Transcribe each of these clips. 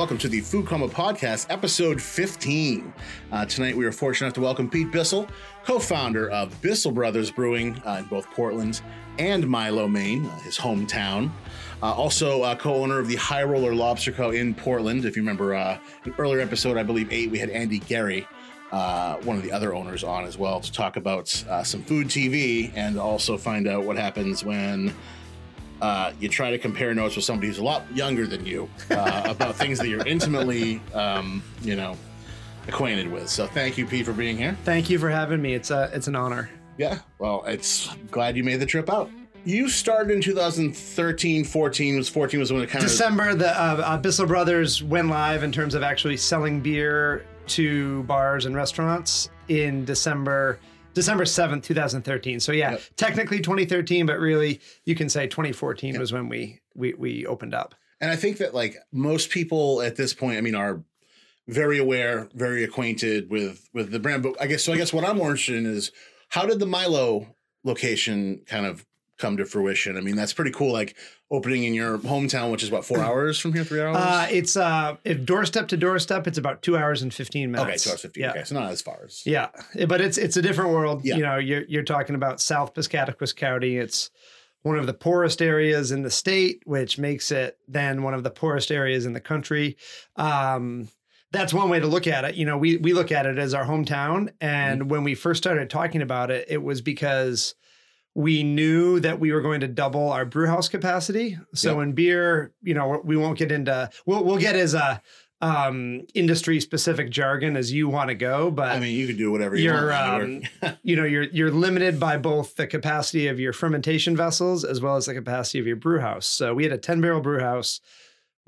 welcome to the Food Coma Podcast, episode 15. Uh, tonight, we are fortunate enough to welcome Pete Bissell, co founder of Bissell Brothers Brewing uh, in both Portland and Milo, Maine, uh, his hometown. Uh, also, uh, co owner of the High Roller Lobster Co. in Portland. If you remember uh, an earlier episode, I believe eight, we had Andy Gary. Uh, one of the other owners on as well to talk about uh, some food TV and also find out what happens when uh, you try to compare notes with somebody who's a lot younger than you uh, about things that you're intimately, um, you know, acquainted with. So thank you, Pete, for being here. Thank you for having me. It's a it's an honor. Yeah, well, it's glad you made the trip out. You started in 2013, 14 was 14 was when it kind of December, the uh, uh, Bissell Brothers went live in terms of actually selling beer to bars and restaurants in December December 7th, 2013. So yeah, Yep. technically 2013, but really you can say 2014 was when we we we opened up. And I think that like most people at this point, I mean, are very aware, very acquainted with with the brand. But I guess so. I guess what I'm more interested in is how did the Milo location kind of come to fruition? I mean, that's pretty cool. Like opening in your hometown, which is what four hours from here, three hours. Uh, it's uh, if doorstep to doorstep, it's about two hours and 15 minutes. okay, two hours fifty. Yeah. Okay, so not as far as. Yeah, but it's it's a different world. Yeah. You know, you're you're talking about South Piscataquis County. It's one of the poorest areas in the state, which makes it then one of the poorest areas in the country. Um, that's one way to look at it. You know, we we look at it as our hometown, and when we first started talking about it, it was because we knew that we were going to double our brew house capacity. So Yep. in beer, you know, we won't get into we'll we'll get as a um industry specific jargon as you want to go but I mean, you can do whatever you you're want. um, you know you're you're limited by both the capacity of your fermentation vessels as well as the capacity of your brew house so we had a 10 barrel brew house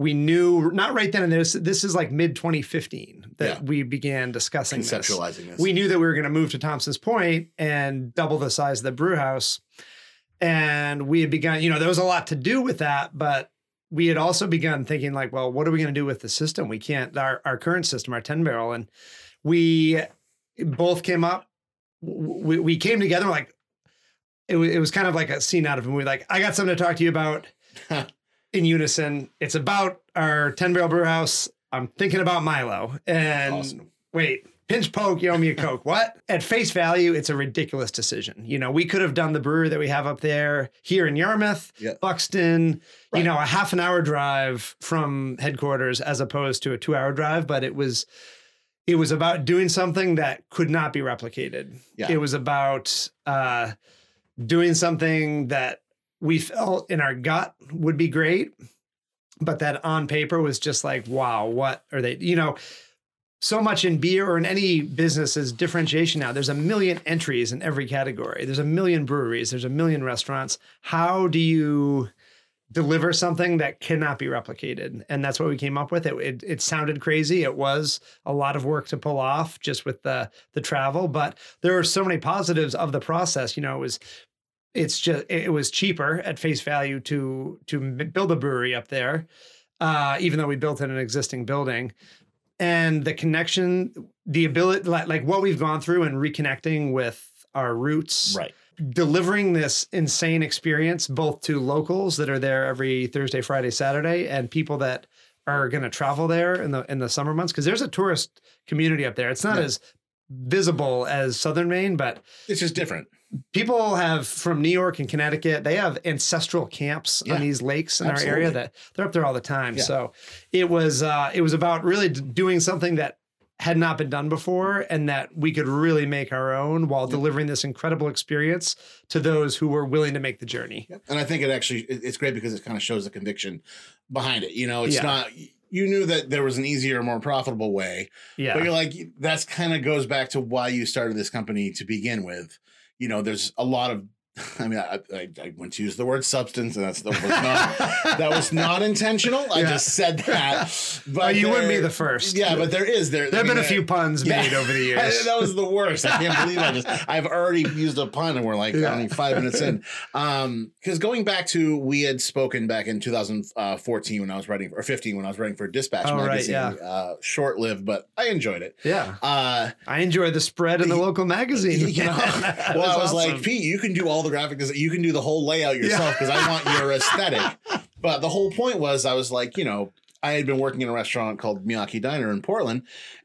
we knew not right then and there this, this is like mid 2015 that Yeah. we began discussing conceptualizing this. we knew that we were going to move to Thompson's Point and double the size of the brew house. And we had begun, you know, there was a lot to do with that, but we had also begun thinking like, well, what are we going to do with the system? We can't our our current system, our 10 barrel. And we both came up, we, we came together like it, it was kind of like a scene out of a movie. Like, I got something to talk to you about in unison. It's about our 10 barrel brew house. I'm thinking about Milo. And Awesome. wait, pinch poke, you owe me a Coke. what? At face value, it's a ridiculous decision. You know, we could have done the brewery that we have up there here in Yarmouth, Yeah. Buxton, Right. you know, a half an hour drive from headquarters as opposed to a two hour drive, but it was it was about doing something that could not be replicated. Yeah. It was about uh doing something that we felt in our gut would be great, but that on paper was just like, wow, what are they? You know, so much in beer or in any business is differentiation now. There's a million entries in every category. There's a million breweries. There's a million restaurants. How do you deliver something that cannot be replicated? And that's what we came up with. It, it it sounded crazy. It was a lot of work to pull off just with the the travel, but there were so many positives of the process. You know, it was it's just it was cheaper at face value to to build a brewery up there, uh, even though we built in an existing building, and the connection, the ability, like, like what we've gone through and reconnecting with our roots, right. delivering this insane experience both to locals that are there every Thursday, Friday, Saturday, and people that are going to travel there in the in the summer months because there's a tourist community up there. It's not Yeah. as visible as Southern Maine, but It's just different. People have from New York and Connecticut, they have ancestral camps Yeah, on these lakes in absolutely. our area that they're up there all the time. Yeah. So it was uh, it was about really doing something that had not been done before and that we could really make our own while delivering this incredible experience to those who were willing to make the journey. And I think it actually it's great because it kind of shows the conviction behind it. You know, it's Yeah. not you knew that there was an easier, more profitable way, Yeah. but you're like that's kind of goes back to why you started this company to begin with. You know, there's a lot of I mean, I, I, I went to use the word substance, and that's that was not that was not intentional. I Yeah. just said that. But Well, you wouldn't be the first. Yeah, but there is there. there have I been mean, a few puns yeah. made over the years. that was the worst. I can't believe I just I've already used a pun and we're like Yeah. only five minutes in. Um, because going back to we had spoken back in 2014 when I was writing or 15 when I was writing for Dispatch Oh, right, magazine. yeah. Uh, short lived, but I enjoyed it. yeah. Uh, I enjoyed the spread in the local magazine. yeah. That well, I was awesome. like, Pete, you can do all the graphic design. You can do the whole layout yourself because I want your aesthetic. But the whole point was, I was like, you know, I had been working in a restaurant called Miyake Diner in Portland,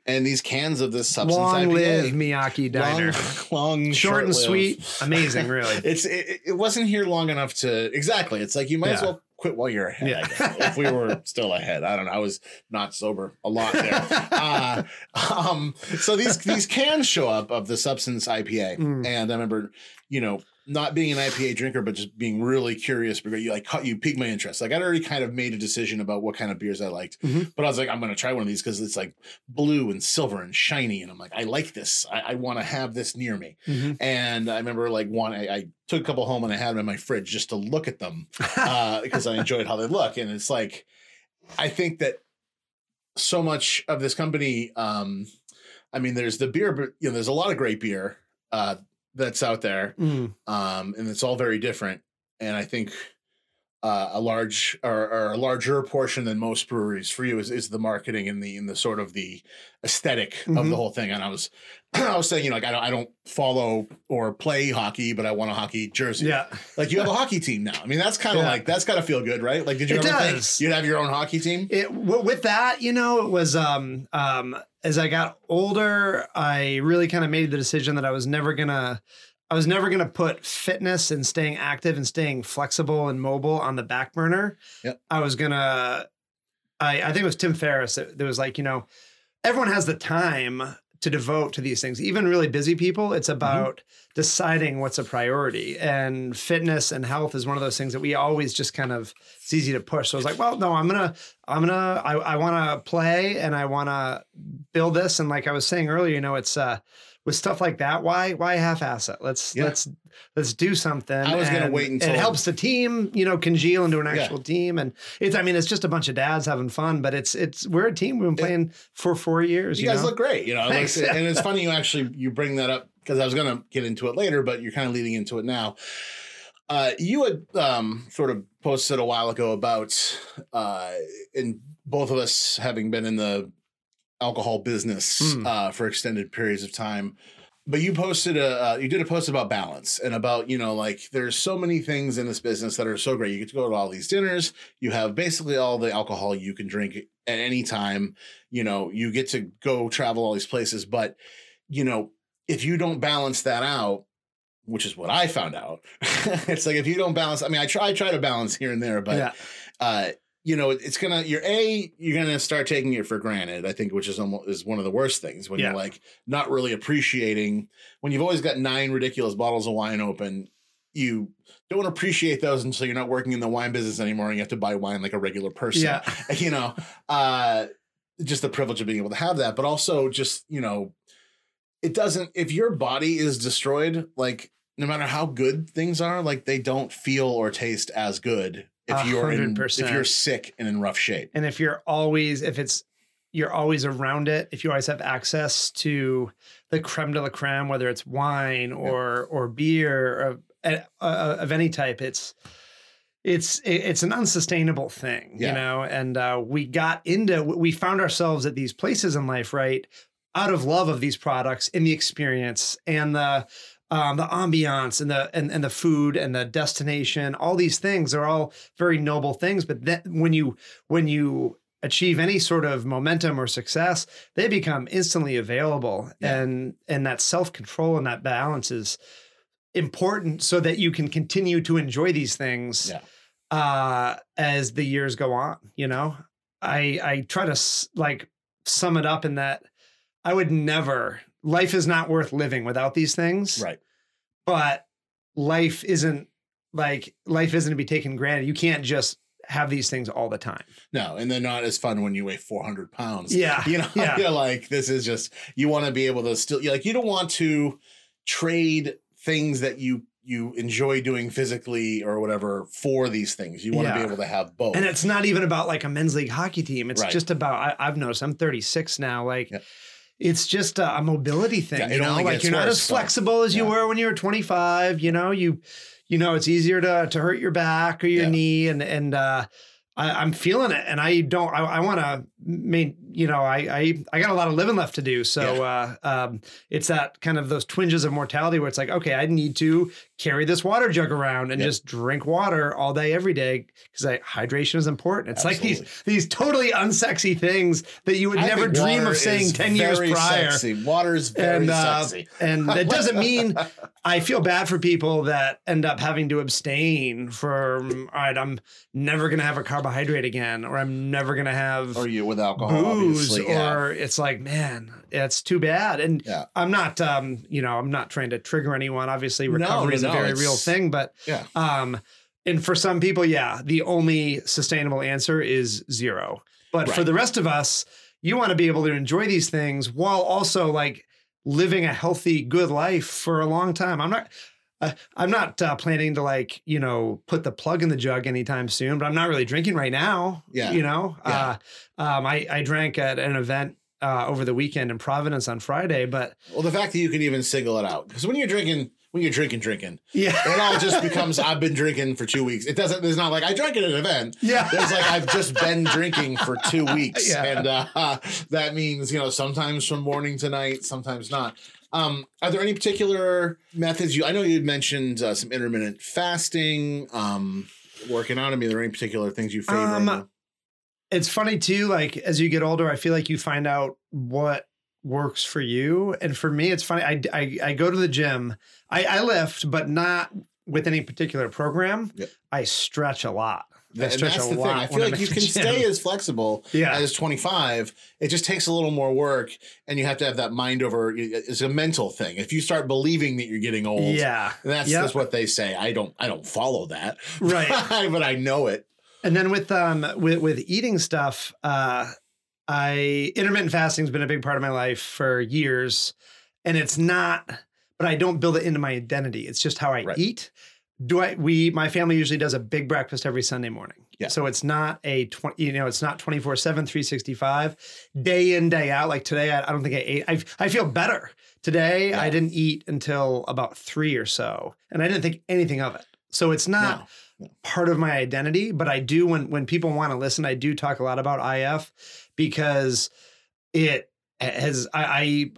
and these cans of this substance Long IPA, live Miyake Diner. long, long Short and sweet, amazing, really. It's it, it wasn't here long enough to exactly. It's like you might as well quit while you're ahead. Yeah. if we were still ahead, I don't know. I was not sober a lot there. uh, um, so these these cans show up of the substance IPA, Mm. and I remember, you know, not being an IPA drinker, but just being really curious because you like caught you piqued my interest. Like I'd already kind of made a decision about what kind of beers I liked, Mhm. but I was like, I'm going to try one of these because it's like blue and silver and shiny, and I'm like, I like this. I, I want to have this near me. Mhm. And I remember like one, I, I took a couple home and I had them in my fridge just to look at them uh, because I enjoyed how they look. And it's like, I think that so much of this company, um, I mean, there's the beer, but you know, there's a lot of great beer uh, that's out there, Mm. um, and it's all very different. And I think uh, a large or, or a larger portion than most breweries for you is, is the marketing and the and the sort of the aesthetic of Mhm. the whole thing. And I was I was saying, you know, like I don't I don't follow or play hockey, but I want a hockey jersey. Yeah. Like you have a hockey team now. I mean, that's kind of Yeah. like that's got to feel good, right? Like, did you It ever does. think you'd have your own hockey team? It, with that, you know, it was um um as I got older, I really kind of made the decision that I was never gonna I was never gonna put fitness and staying active and staying flexible and mobile on the back burner. Yep. I was gonna I I think it was Tim Ferriss that, that was like, you know, everyone has the time to devote to these things. Even really busy people, it's about deciding what's a priority. And fitness and health is one of those things that we always just kind of it's easy to push. So I was like, well, no, I'm gonna I'm gonna I, I wanna play and I wanna build this. And like I was saying earlier, you know, it's uh with stuff like that, why why half ass it? Let's Yeah. let's let's do something. I was gonna wait until- it helps the team, you know, congeal into an Yeah. actual team. And it's I mean, it's just a bunch of dads having fun, but it's it's we're a team. We've been playing for four years. You You, guys know? look great, you know. And it's funny you actually you bring that up because I was going to get into it later, but you're kind of leading into it now. Uh, you had um, sort of posted a while ago about, uh, and both of us having been in the alcohol business Hmm. uh, for extended periods of time. But you posted a uh, you did a post about balance and about you know like there's so many things in this business that are so great. You get to go to all these dinners. You have basically all the alcohol you can drink at any time. You know you get to go travel all these places, but you know if you don't balance that out, which is what I found out, it's like if you don't balance. I mean, I try I try to balance here and there, but yeah. uh, you know, it's gonna you're a you're gonna start taking it for granted. I think, which is almost is one of the worst things when Yeah. you're like not really appreciating when you've always got nine ridiculous bottles of wine open. You don't appreciate those until you're not working in the wine business anymore, and you have to buy wine like a regular person. Yeah. you know, uh, just the privilege of being able to have that, but also just you know, it doesn't. If your body is destroyed, like no matter how good things are, like they don't feel or taste as good if you're in, if you're sick and in rough shape. And if you're always, if it's, you're always around it, if you always have access to the creme de la creme, whether it's wine or or beer or uh, uh, of any type, it's it's it's an unsustainable thing, Yeah. you know. And uh, we got into, we found ourselves at these places in life, right, out of love of these products and the experience and the um, the ambiance and the and, and the food and the destination, all these things are all very noble things. But then when you when you achieve any sort of momentum or success, they become instantly available. Yeah. And and that self-control and that balance is important so that you can continue to enjoy these things Yeah. uh as the years go on, you know. I I try to s- like sum it up in that I would never life is not worth living without these things Right. but life isn't like life isn't to be taken granted. You can't just have these things all the time. No, and they're not as fun when you weigh 400 pounds. Yeah, You know, yeah. you're like, this is just, you want to be able to still, you're like, you don't want to trade things that you, you enjoy doing physically or whatever for these things. You want to Yeah. be able to have both. And it's not even about like a men's league hockey team. It's Right. just about I, I've noticed I'm 36 now. Like Yeah. It's just a, a mobility thing. Yeah, you know, like you're not as flexible as you were when you were 25. You know, you you know it's easier to to hurt your back or your Yeah. knee and and uh I, I'm feeling it, and I don't. I, I want to main, you know, I, I I got a lot of living left to do. So uh, um, it's that kind of those twinges of mortality where it's like, okay, I need to carry this water jug around and Yeah. just drink water all day, every day, because hydration is important. It's like these these totally unsexy things that you would I never dream of saying ten years prior. Sexy. Water is very And uh, sexy. and that doesn't mean I feel bad for people that end up having to abstain from. All right, I'm never gonna have a carbohydrate again, or I'm never gonna have Or you with alcohol, booze obviously. yeah. or it's like man it's too bad and Yeah. i'm not um you know i'm not trying to trigger anyone obviously recovery no, is a very real thing but Yeah. um and for some people yeah the only sustainable answer is zero but for the rest of us you want to be able to enjoy these things while also like living a healthy good life for a long time i'm not uh, I'm not uh, planning to like you know put the plug in the jug anytime soon, but I'm not really drinking right now. Yeah. you know, Yeah. uh, um, I I drank at an event uh, over the weekend in Providence on Friday, but Well, the fact that you can even single it out, because when you're drinking, when you're drinking, drinking, yeah, it all just becomes I've been drinking for two weeks. It doesn't. There's not like I drank at an event. yeah, There's like I've just been drinking for two weeks, Yeah. and uh, that means you know sometimes from morning to night, sometimes not. Um, are there any particular methods you? I know you mentioned uh, some intermittent fasting, um, working out. I mean, are there any particular things you favor? Um, it's funny too. Like as you get older, I feel like you find out what works for you, and for me, it's funny. I I, I go to the gym. I, I lift, but not with any particular program. Yep. I stretch a lot. I and stretch that's a the thing. I feel like you can stay as flexible Yeah. as 25. It just takes a little more work, and you have to have that mind over. It's a mental thing. If you start believing that you're getting old, Yeah. that's Yep. just what they say. I don't. I don't follow that, Right. but I know it. And then with um with with eating stuff, uh I intermittent fasting's been a big part of my life for years. And it's not, but I don't build it into my identity. It's just how I Right. eat. Do I we my family usually does a big breakfast every Sunday morning. Yeah. So it's not a 20, you know, it's not 24/7 365 day in day out like today I, I don't think I ate I I feel better. Today Yeah. I didn't eat until about 3 or so and I didn't think anything of it. So it's not No. part of my identity, but I do when when people want to listen, I do talk a lot about IF because it has I,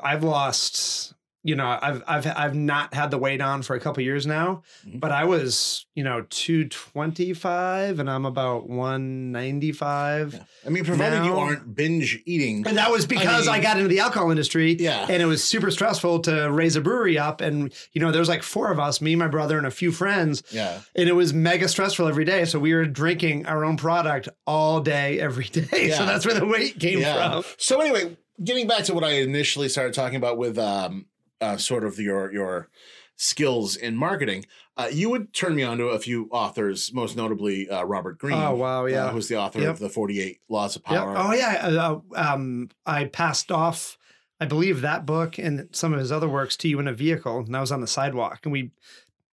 I I've lost you know I've I've I've not had the weight on for a couple years now, Mhm. but I was you know two twenty five and I'm about one ninety five. Yeah. I mean, provided you aren't binge eating. And that was because I, mean- got into the alcohol industry. Yeah. And it was super stressful to raise a brewery up. And, you know, there was like four of us, me, my brother, and a few friends. Yeah. And it was mega stressful every day. So we were drinking our own product all day, every day. Yeah. So that's where the weight came from. So anyway, getting back to what I initially started talking about with um, uh, sort of your your skills in marketing, uh, you would turn me on to a few authors, most notably uh, Robert Greene. Oh, wow. uh, Yeah. who's the author Yep. of the Forty Eight Laws of Yep. Power. Oh, yeah. Uh, um, I passed off, I believe, that book and some of his other works to you in a vehicle. And I was on the sidewalk. And we,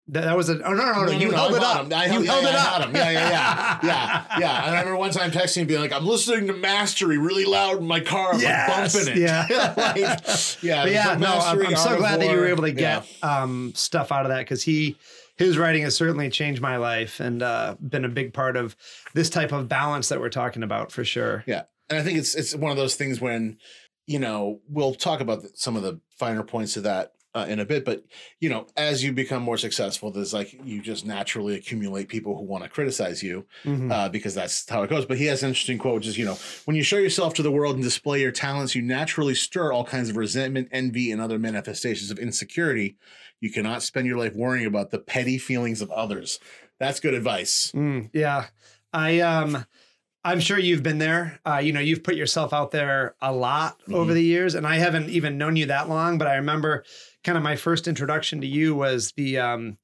that, that was a, oh, no, no, no. No, you no, no, held I it up. him. I you held, held yeah, it up. him. Yeah, yeah, yeah, yeah, yeah. And I remember one time texting and being like, "I'm listening to Mastery really loud in my car. I'm Yes, bumping it." yeah. like, yeah, But yeah, no, I'm, Mastery, I'm so glad that you were able to Yeah. get um, stuff out of that because he, his writing has certainly changed my life and uh, been a big part of this type of balance that we're talking about for sure. Yeah, and I think it's it's one of those things when you know we'll talk about the- some of the finer points of that uh, in a bit, but you know as you become more successful, there's like you just naturally accumulate people who want to criticize you Mhm. uh, because that's how it goes. But he has an interesting quote, which is you know when you show yourself to the world and display your talents, you naturally stir all kinds of resentment, envy, and other manifestations of insecurity. You cannot spend your life worrying about the petty feelings of others. That's good advice. Mm, yeah, I um, I'm sure you've been there. Uh, you know, you've put yourself out there a lot Mm-hmm. over the years, and I haven't even known you that long. But I remember, kind of my first introduction to you was the um,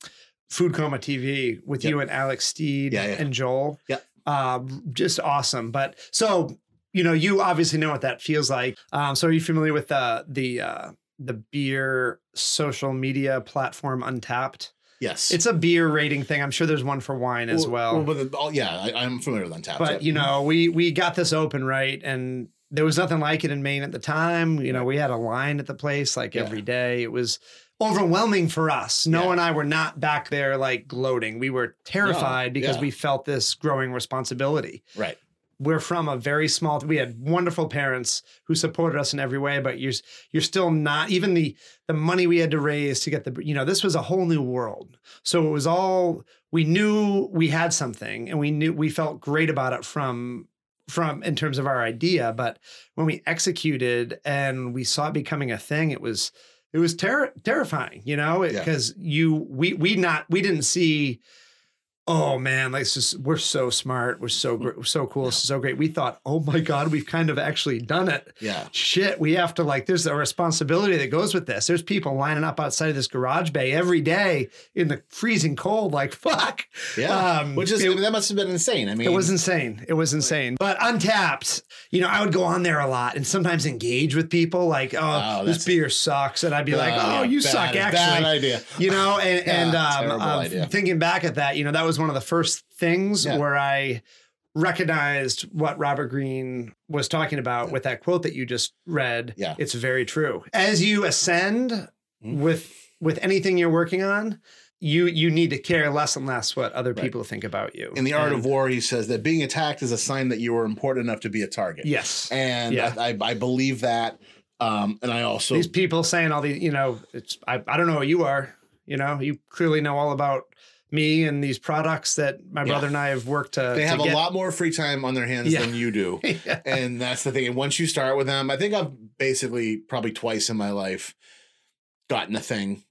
Food Coma TV with Yep. you and Alex Steed Yeah, yeah. and Joel. Yep. uh, just awesome. But so you know, you obviously know what that feels like. Um, so are you familiar with the the uh, the beer social media platform Untappd? Yes, It's a beer rating thing. I'm sure there's one for wine as well. but the- oh, yeah, I, I'm familiar with Untappd. but yeah. you know, we we got this open right, and there was nothing like it in Maine at the time. You know, we had a line at the place like Yeah. every day. It was overwhelming for us. Noah Yeah. and I were not back there like gloating. We were terrified because yeah. we felt this growing responsibility. right. we're from a very small we had wonderful parents who supported us in every way but you're you're still not even the the money we had to raise to get the you know this was a whole new world so it was all we knew we had something and we knew we felt great about it from from in terms of our idea but when we executed and we saw it becoming a thing it was it was ter- terrifying you know Yeah. because you we we not we didn't see oh man like just we're so smart we're so great we're so cool is so great we thought oh my god we've kind of actually done it Yeah. shit we have to like there's a responsibility that goes with this there's people lining up outside of this garage bay every day in the freezing cold like fuck Yeah. Um, Which is it- that must have been insane. I mean, it was insane. It was insane. But Untappd, you know, I would go on there a lot and sometimes engage with people like, oh, this beer sucks. And I'd be like, oh, yeah, you bad- suck, Bad actually. idea. You know, and, Yeah, and um, um, thinking back at that, you know, that was one of the first things Yeah. where I recognized what Robert Greene was talking about with that quote that you just read. Yeah. It's very true. As you ascend Mhm. with with anything you're working on, you you need to care less and less what other Right. people think about you. In the art And- of war, he says that being attacked is a sign that you are important enough to be a target. Yes. And Yeah. I, I, I believe that. Um, and I also these people saying all these, you know, it's I, I don't know who you are. You know, you clearly know all about me and these products that my Yeah. brother and I have worked to. they to have get. a lot more free time on their hands Yeah. than you do. Yeah. and that's the thing. And once you start with them, I think I've basically probably twice in my life gotten a thing.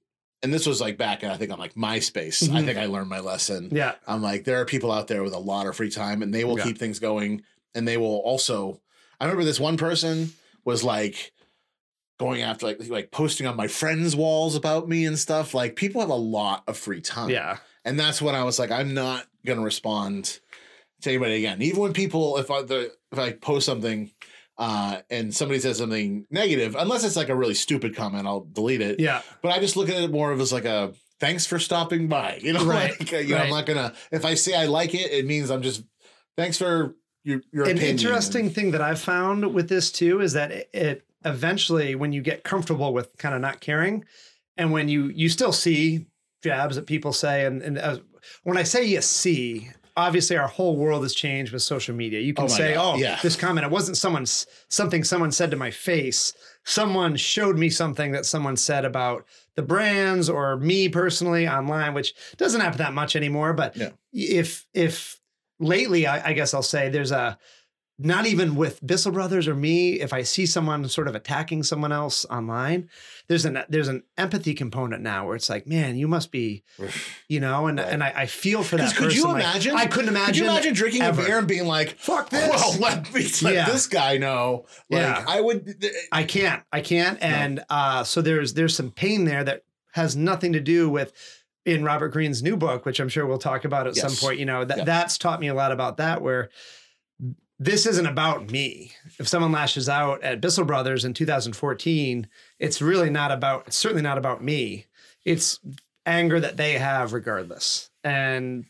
And this was like back, and I think on like MySpace. I Mhm. think I learned my lesson. yeah. I'm like, there are people out there with a lot of free time and they will keep things going. And they will also, I remember this one person was like going after like, like posting on my friends' walls about me and stuff. Like people have a lot of free time. Yeah. And that's when I was like, I'm not gonna respond to anybody again. Even when people, if I the, if I post something uh, and somebody says something negative, unless it's like a really stupid comment, I'll delete it. Yeah. But I just look at it more of as like a thanks for stopping by. You know, Right, like, you know, I'm not gonna. If I say I like it, it means I'm just thanks for your your An opinion. interesting thing that I've found with this too is that it, it eventually, when you get comfortable with kind of not caring, and when you you still see jabs that people say, and and uh, when I say you see. Obviously, our whole world has changed with social media. You can Oh say, God, "Oh, yeah. this comment. It wasn't someone's something someone said to my face. Someone showed me something that someone said about the brands or me personally online, which doesn't happen that much anymore. But Yeah. if if lately, I, I guess I'll say there's a not even with Bissell Brothers or me, if I see someone sort of attacking someone else online, there's an there's an empathy component now where it's like, man, you must be, you know, and Right. and I, I feel for that. Could you person, like, imagine? I couldn't imagine. Could you imagine drinking ever. a beer and being like, Fuck this. Well, let me let Yeah. this guy know. Like, Yeah. I would. I can't. I can't. And uh, so there's there's some pain there that has nothing to do with in Robert Greene's new book, which I'm sure we'll talk about at Yes. some point. You know that Yeah. that's taught me a lot about that. Where this isn't about me. If someone lashes out at Bissell Brothers in 2014, it's really not about. It's certainly not about me. It's anger that they have, regardless. And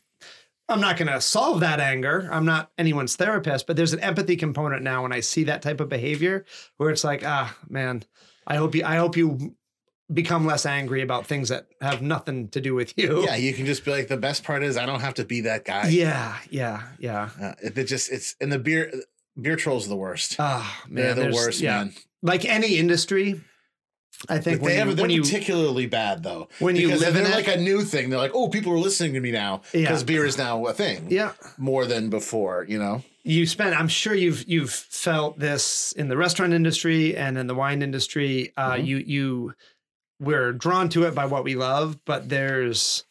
I'm not going to solve that anger. I'm not anyone's therapist, but there's an empathy component now when I see that type of behavior where it's like, ah, man, I hope you, I hope you become less angry about things that have nothing to do with you. Yeah, you can just be like, the best part is I don't have to be that guy. yeah, yeah, yeah. Uh, it, it just it's and the beer beer trolls are the worst. Ah, man, They're the worst, yeah. man. Like any industry, I think they have, you, they're you particularly bad though. when you live in they're it, like a new thing. They're like, oh, people are listening to me now Yeah. because beer is now a thing. yeah, more than before. You know. you spend i'm sure you've you've felt this in the restaurant industry and in the wine industry uh Mhm. you you we're drawn to it by what we love but there's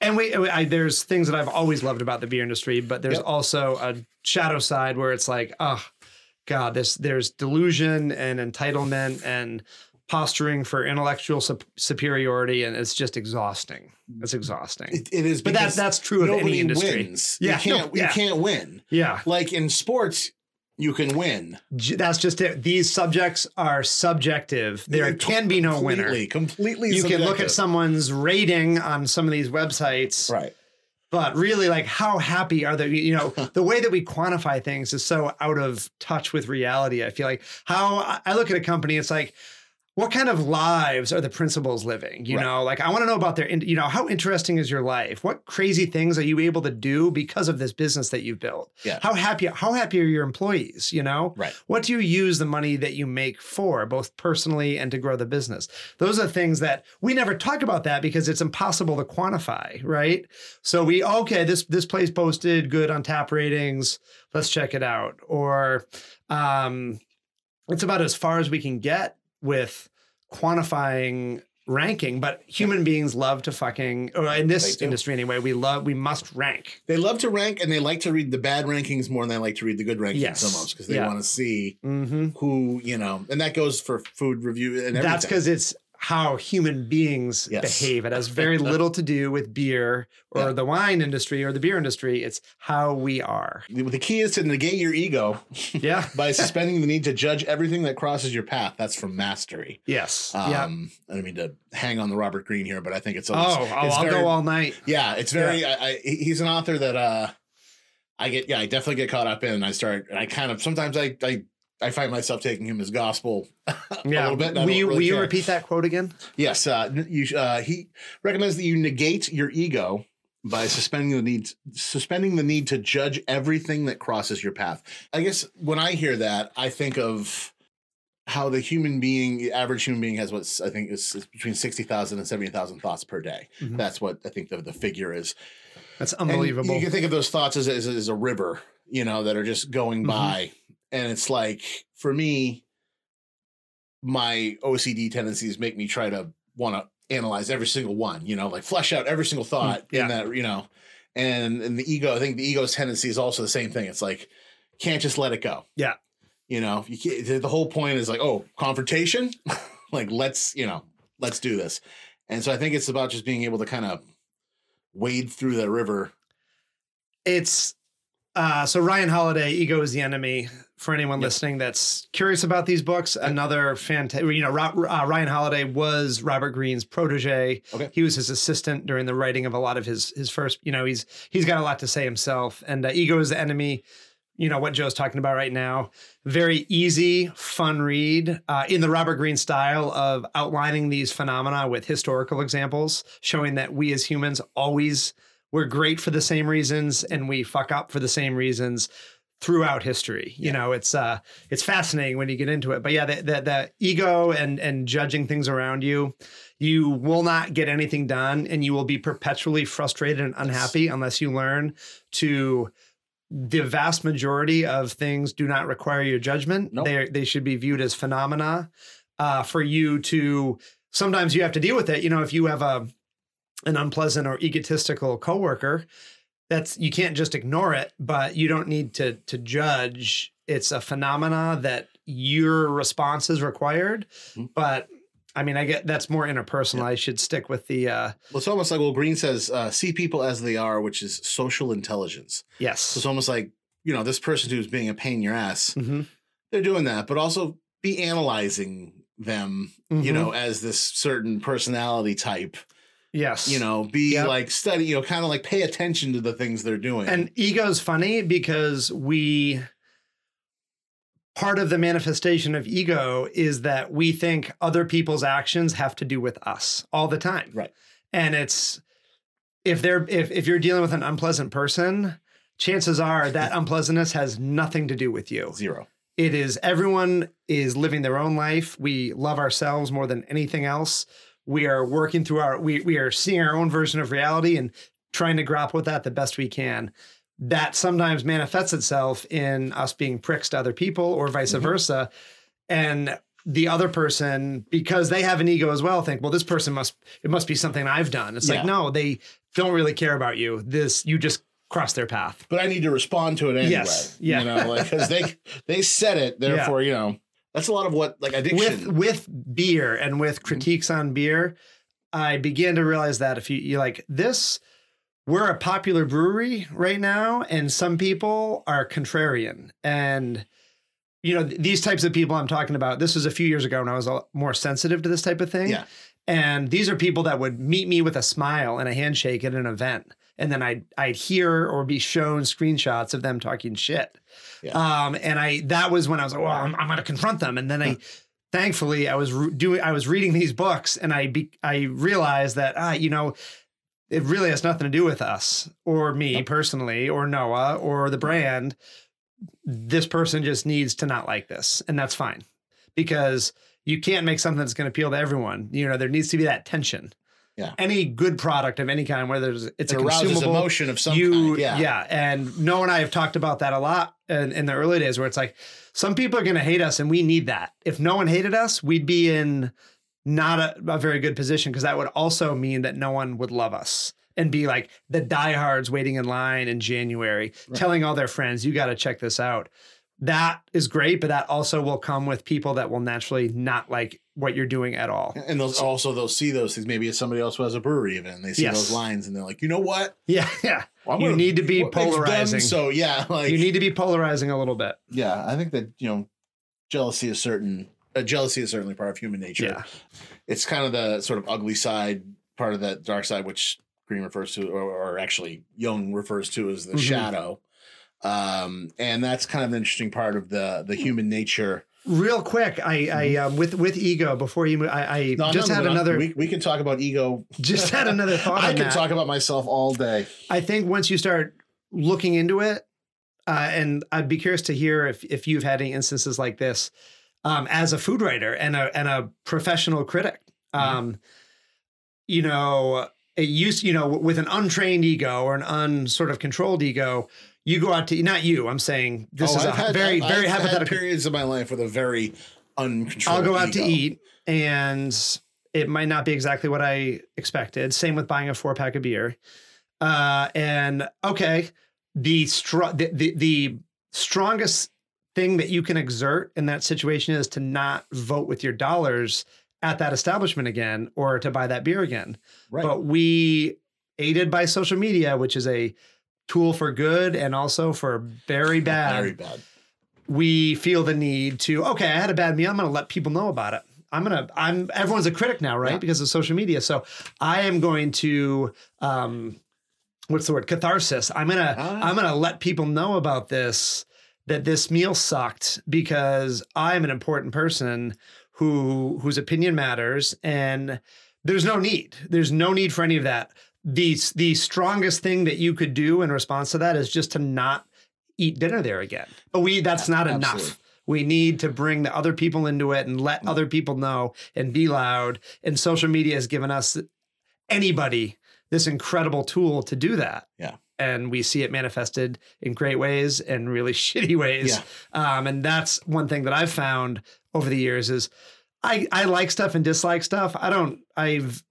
and we I, there's things that i've always loved about the beer industry but there's Yep. also a shadow side where it's like oh god this there's delusion and entitlement and posturing for intellectual sup- superiority and it's just exhausting it's exhausting It, it is, but that's because that's true of any industry wins. Yeah, you can't. yeah. You can't win. yeah Like in sports, you can win. J- That's just it. These subjects are subjective. There They're can be no winner. Completely, completely. You can look at someone's rating on some of these websites, right. but really, like, how happy are they? You know, the way that we quantify things is so out of touch with reality. I feel like how I look at a company, it's like, what kind of lives are the principals living? You Right. know, like I want to know about their, you know, how interesting is your life? What crazy things are you able to do because of this business that you've built? Yeah. How happy, how happy are your employees? You know, Right. what do you use the money that you make for, both personally and to grow the business? Those are things that we never talk about that because it's impossible to quantify, right? So we okay, this this place posted good on tap ratings. Let's check it out. Or um, it's about as far as we can get with quantifying ranking. But human beings love to fucking, or in this industry anyway, we love we must rank. They love to rank and they like to read the bad rankings more than they like to read the good rankings Yes. almost because they Yeah. want to see hmm who, you know, and that goes for food review and everything. That's because it's how human beings Yes. behave. It has very little to do with beer or Yeah. the wine industry or the beer industry. It's how we are. the, key is to negate your ego Yeah. by suspending the need to judge everything that crosses your path. That's from mastery. yes. Um, yeah. I don't mean to hang on the Robert Greene here, but I think it's Oh, always, oh, it's I'll very- go all night. Yeah, it's very. I, I, he's an author that uh, I get. Yeah, I definitely get caught up in. And I start. And I kind of sometimes I I I find myself taking him as gospel a Yeah. little bit. Will you, really will you repeat that quote again? Yes, uh, you. Uh, he recommends that you negate your ego by suspending the need suspending the need to judge everything that crosses your path. I guess when I hear that, I think of how the human being, the average human being, has what I think is, is between sixty thousand and seventy thousand thoughts per day. Mhm. That's what I think the, the figure is. That's And unbelievable. you can think of those thoughts as, as, as a river, you know, that are just going Mhm. by. And it's like, for me, my OCD tendencies make me try to want to analyze every single one, you know, like flesh out every single hmm, thought yeah. in that, you know, and, and the ego, I think the ego's tendency is also the same thing. It's like, can't just let it go. Yeah. You know, you can't, the whole point is like, oh, confrontation, like let's, you know, let's do this. And so I think it's about just being able to kind of wade through that river it's uh, so Ryan Holiday, Ego is the Enemy. For anyone Yep. listening that's curious about these books, another fantastic. You know, Ro- uh, Ryan Holiday was Robert Greene's protege. Okay. He was his assistant during the writing of a lot of his his first. You know, he's he's got a lot to say himself. And uh, Ego is the Enemy. You know what Joe's talking about right now. Very easy, fun read uh, in the Robert Greene style of outlining these phenomena with historical examples, showing that we as humans always we're great for the same reasons and we fuck up for the same reasons throughout history. You Yeah. know, it's uh it's fascinating when you get into it. But yeah, the, the the ego and and judging things around you, you will not get anything done and you will be perpetually frustrated and unhappy unless you learn to the vast majority of things do not require your judgment. Nope. They they should be viewed as phenomena uh, for you to. Sometimes you have to deal with it. You know, if you have a an unpleasant or egotistical coworker, that's you can't just ignore it. But you don't need to to judge. It's a phenomena that your response is required. Mhm. But I mean, I get that's more interpersonal. I should stick with the uh, Well, it's almost like well, Greene says, uh, see people as they are, which is social intelligence. So yes. it's almost like you know this person who's being a pain in your ass. Mhm. They're doing that, but also be analyzing them, you Mhm. know, as this certain personality type. Yes. You know, be Yep. like study, you know, kind of like pay attention to the things they're doing. And ego's funny because we part of the manifestation of ego is that we think other people's actions have to do with us all the time. Right. And it's if they're if if you're dealing with an unpleasant person, chances are that unpleasantness has nothing to do with you. zero. It is everyone is living their own life. We love ourselves more than anything else. We are working through our we we are seeing our own version of reality and trying to grapple with that the best we can. That sometimes manifests itself in us being pricks to other people or vice Mhm. versa. And the other person, because they have an ego as well, think, well, this person must it must be something I've done. It's Yeah. like, no, they don't really care about you. This you just crossed their path. But I need to respond to it anyway. Yes. Yeah. You know, like because they they said it, therefore, you know, that's a lot of what like addiction. with with beer and with Mm-hmm. critiques on beer, I began to realize that if you you like this, we're a popular brewery right now, and some people are contrarian. And you know, these types of people I'm talking about, this was a few years ago when I was more sensitive to this type of thing. Yeah. And these are people that would meet me with a smile and a handshake at an event. And then I'd I'd hear or be shown screenshots of them talking shit. Yeah. Um, and I that was when I was like, well, I'm, I'm gonna confront them. And then I thankfully, I was re- doing, I was reading these books, and I be, I realized that ah, you know, it really has nothing to do with us or me personally or Noah or the brand. This person just needs to not like this, and that's fine because you can't make something that's going to appeal to everyone. You know, there needs to be that tension. Yeah. Any good product of any kind, whether it's, it's It a consumable, emotion of some you, kind. Yeah. yeah. And Noah and I have talked about that a lot in, in the early days where it's like, some people are going to hate us and we need that. If no one hated us, we'd be in not a, a very good position because that would also mean that no one would love us and be like the diehards waiting in line in January, Right. telling all their friends, you got to check this out. That is great, but that also will come with people that will naturally not like what you're doing at all. And they'll also they'll see those things. Maybe it's somebody else who has a brewery even. And they see Yes. those lines and they're like, you know what? Yeah, yeah. Well, You gonna- need to be polarizing. So yeah, like you need to be polarizing a little bit. yeah, I think that you know, jealousy is certain. Uh, jealousy is certainly part of human nature. Yeah. It's kind of the sort of ugly side, part of that dark side, which Greene refers to, or, or actually Jung refers to as the Mhm. shadow. Um, and that's kind of an interesting part of the the human nature. Real quick, I, I um, with with ego before you, move, I, I No, just not had on. another, We, we can talk about ego. just had another thought. I can that. talk about myself all day. I think once you start looking into it, uh, and I'd be curious to hear if if you've had any instances like this um, as a food writer and a and a professional critic. Mm-hmm. Um, you know, it used you know with an untrained ego or an unsort of controlled ego, you go out to not you. I'm saying this Oh, is I've a had- very I've- very I've hypothetical. periods of my life with a very uncontrolled. I'll go out to eat and it might not be exactly what I expected. Same with buying a four pack of beer. Uh, and okay, the, str- the, the, the strongest thing that you can exert in that situation is to not vote with your dollars at that establishment again or to buy that beer again. Right. But we, aided by social media, which is a tool for good and also for very bad. Very bad. we feel the need to okay i had a bad meal i'm going to let people know about it. I'm going to i'm everyone's a critic now right? Yeah. because of social media. So i am going to um what's the word? Catharsis. I'm going to Ah. i'm going to let people know about this that this meal sucked because i'm an important person who whose opinion matters and there's no need. There's no need for any of that the the strongest thing that you could do in response to that is just to not eat dinner there again. But we that's not enough. We need to bring the other people into it and let other people know and be loud. And social media has given us anybody this incredible tool to do that. Yeah. And we see it manifested in great ways and really shitty ways. Um, and that's one thing that I've found over the years is I, I like stuff and dislike stuff. I don't, I've,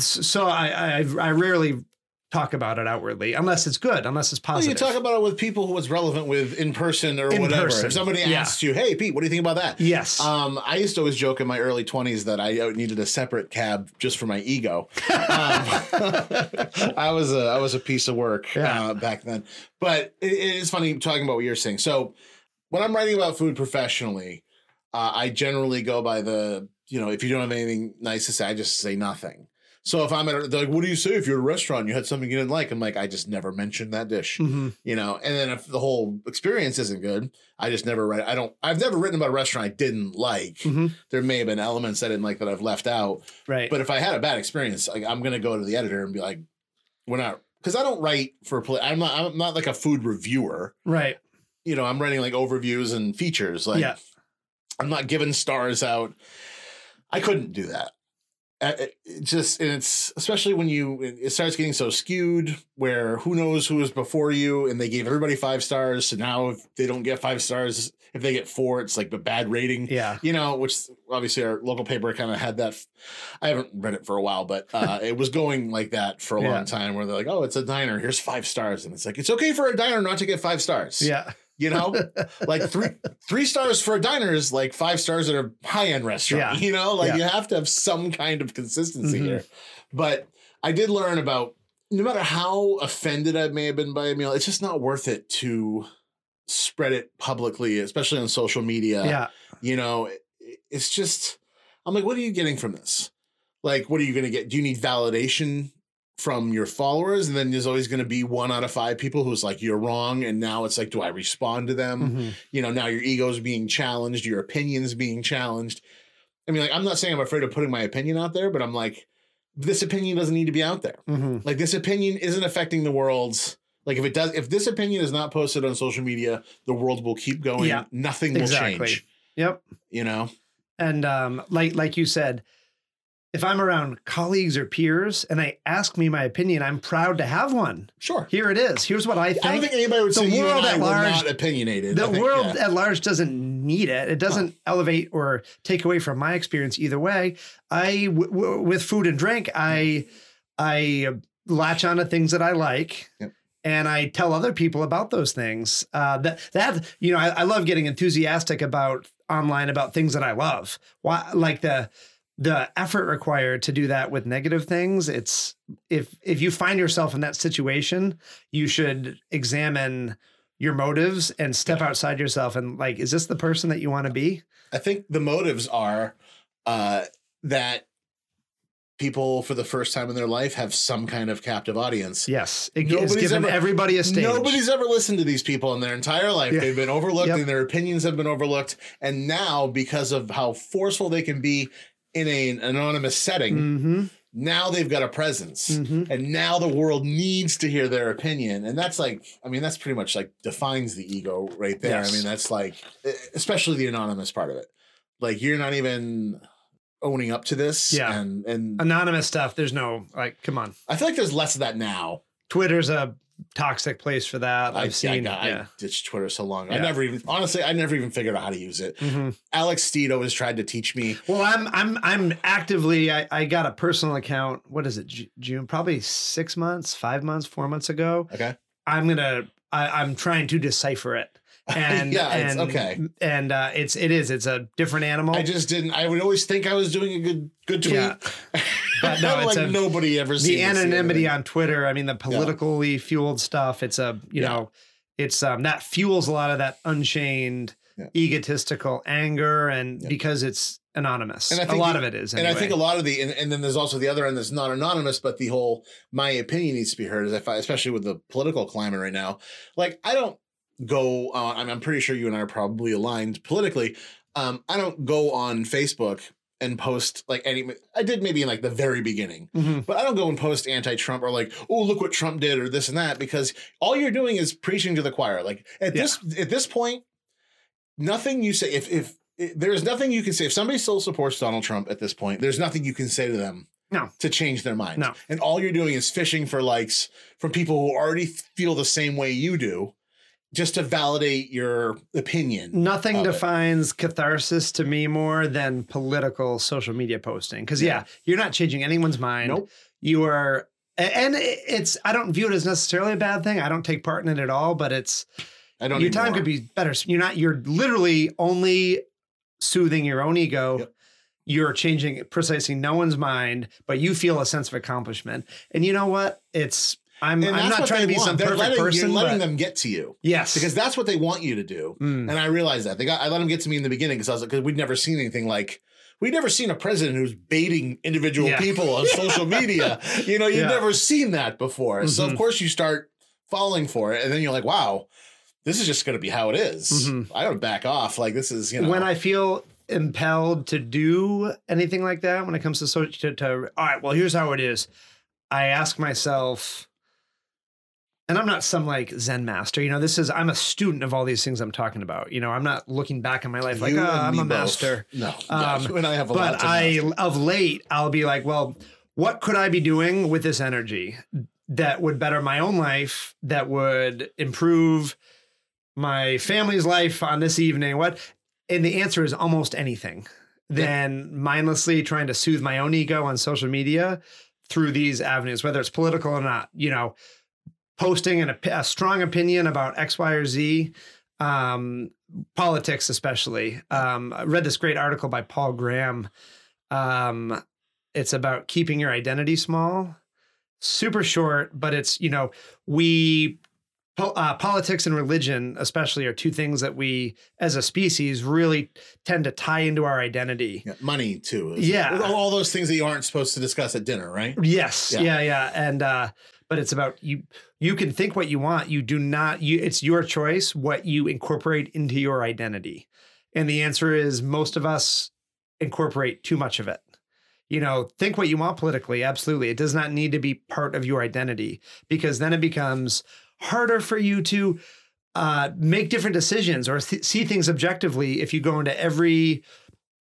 so I, I, I rarely talk about it outwardly unless it's good, unless it's Well, positive. you talk about it with people who it's relevant with in person or In whatever. person, If somebody yeah. asks you, "Hey, Pete, what do you think about that?" yes. Um, I used to always joke in my early twenties that I needed a separate cab just for my ego. Um, I was a I was a piece of work Yeah. uh, back then, but it, it is funny talking about what you're saying. So when I'm writing about food professionally, uh, I generally go by the you know if you don't have anything nice to say, I just say nothing. So if I'm at they're like, what do you say if you're at a restaurant and you had something you didn't like? I'm like, I just never mentioned that dish Mhm. you know and then if the whole experience isn't good i just never write. i don't i've never written about a restaurant i didn't like Mhm. there may have been elements i didn't like that i've left out Right. but if i had a bad experience like i'm gonna go to the editor and be like we're not because i don't write for i'm not i'm not like a food reviewer right. you know i'm writing like overviews and features like Yeah. i'm not giving stars out i couldn't do that it- just and it's especially when you it starts getting so skewed where who knows who was before you and they gave everybody five stars so now if they don't get five stars if they get four it's like the bad rating Yeah. you know which obviously our local paper kind of had that i haven't read it for a while but uh it was going like that for a Yeah. long time where they're like oh it's a diner here's five stars and it's like it's okay for a diner not to get five stars Yeah. You know like three three stars for a diner is like five stars at a high-end restaurant Yeah. you know like Yeah. you have to have some kind of consistency Mhm. here but i did learn about no matter how offended i may have been by a meal it's just not worth it to spread it publicly especially on social media Yeah. you know it- it's just i'm like what are you getting from this like what are you going to get do you need validation from your followers, and then there's always going to be one out of five people who's like, "You're wrong," and now it's like, do I respond to them? Mhm. You know, now your ego's being challenged, your opinions being challenged. I mean, like, I'm not saying I'm afraid of putting my opinion out there, but I'm like, this opinion doesn't need to be out there. Mhm. Like, this opinion isn't affecting the world's. Like, if it does, if this opinion is not posted on social media, the world will keep going. Yeah, Nothing will change. Yep. You know. And um, like like you said, if I'm around colleagues or peers and they ask me my opinion, I'm proud to have one. Sure. Here it is. Here's what I think. I don't think anybody would the say world at large- not opinionated. the think, world yeah. at large doesn't need it. It doesn't elevate or take away from my experience either way. I w- w- with food and drink, I I latch on to things that I like. Yep. And I tell other people about those things. Uh, that that you know, I, I love getting enthusiastic about online about things that I love. Why, like the the effort required to do that with negative things. It's if if you find yourself in that situation, you should examine your motives and step outside yourself and like, is this the person that you want to be? I think the motives are uh, that people for the first time in their life have some kind of captive audience. Yes, it, Nobody's given ever- everybody a stage. Nobody's ever listened to these people in their entire life. Yeah. They've been overlooked Yep. and their opinions have been overlooked. And now, because of how forceful they can be in a- an anonymous setting, hmm now they've got a presence. hmm And now the world needs to hear their opinion. And that's like, I mean, that's pretty much like defines the ego right there. Yes. I mean, that's like, especially the anonymous part of it. Like, you're not even owning up to this. Yeah. And, and Anonymous stuff. There's no like, come on. I feel like there's less of that now. Twitter's a toxic place for that. I've I, seen. I, I yeah. ditched Twitter so long. I never even, honestly, I never even figured out how to use it. Mhm. Alex Steed always tried to teach me. Well, I'm I'm I'm actively. I, I got a personal account. What is it? Ju- June, probably six months, five months, four months ago. Okay. I'm gonna. I, I'm trying to decipher it. And Yeah, it's- and, okay. And uh, it's it is. It's a different animal. I just didn't, I would always think I was doing a good, good tweet. Yeah. But no, it's like a- nobody ever the anonymity on Twitter. I mean, the politically fueled stuff. It's a you Yeah. know, it's um that fuels a lot of that unchained, Yeah. egotistical anger, and Yeah. because it's anonymous. And I a think lot the- of it is. And I think a lot of the, and, and then there's also the other end that's not anonymous, but the whole my opinion needs to be heard. I, especially with the political climate right now, like I don't go on. I'm, I'm pretty sure you and I are probably aligned politically. Um, I don't go on Facebook and post like any. I did maybe in like the very beginning, Mhm. but I don't go and post anti-Trump or like, oh look what Trump did or this and that because all you're doing is preaching to the choir. Like at Yeah. this at this point, nothing you say if if if- there's nothing you can say if somebody still supports Donald Trump at this point, there's nothing you can say to them No. to change their mind. No. And all you're doing is fishing for likes from people who already feel the same way you do, just to validate your opinion. Nothing of it. defines catharsis to me more than political social media posting. Because yeah. Yeah. you're not changing anyone's mind. Nope. You are, and it's. I don't view it as necessarily a bad thing. I don't take part in it at all. But it's I don't your time more. could be better. You're not. You're literally only soothing your own ego. Yep. You're changing precisely no one's mind, but you feel a sense of accomplishment. And you know what? It's. I'm. I'm not trying to be want. some They're perfect letting, person. You're letting but- them get to you yes, because that's what they want you to do. Mm. And I realized that they got. I let them get to me in the beginning because I was like, because we'd never seen anything like. We'd never seen a president who's baiting individual Yeah. people on social media. You know, you've Yeah. never seen that before. So of Mhm. course you start falling for it, and then you're like, wow, this is just going to be how it is. Mhm. I don't back off. Like this is, you know, when I feel impelled to do anything like that, when it comes to social, to, to all right, well, here's how it is. I ask myself, and I'm not some like Zen master. You know, this is I'm a student of all these things I'm talking about. You know, I'm not looking back in my life like, oh, I'm a both. master. No, Um, and I have a lot But I, master. of late, I'll be like, well, what could I be doing with this energy that would better my own life, that would improve my family's life on this evening? What? And the answer is almost anything. Than mindlessly trying to soothe my own ego on social media through these avenues, whether it's political or not. You know, posting an, a strong opinion about X, Y, or Z, um, politics especially. Um, I read this great article by Paul Graham. Um, it's about keeping your identity small. Super short, but it's you know we uh, politics and religion, especially, are two things that we, as a species, really tend to tie into our identity. Yeah, money too. Yeah. all, all those things that you aren't supposed to discuss at dinner, right? Yes. Yeah. Yeah. Yeah. And uh, but it's about you. You can think what you want. You do not. You. It's your choice what you incorporate into your identity. And the answer is most of us incorporate too much of it. You know, think what you want politically. Absolutely, it does not need to be part of your identity because then it becomes harder for you to uh, make different decisions or th- see things objectively if you go into every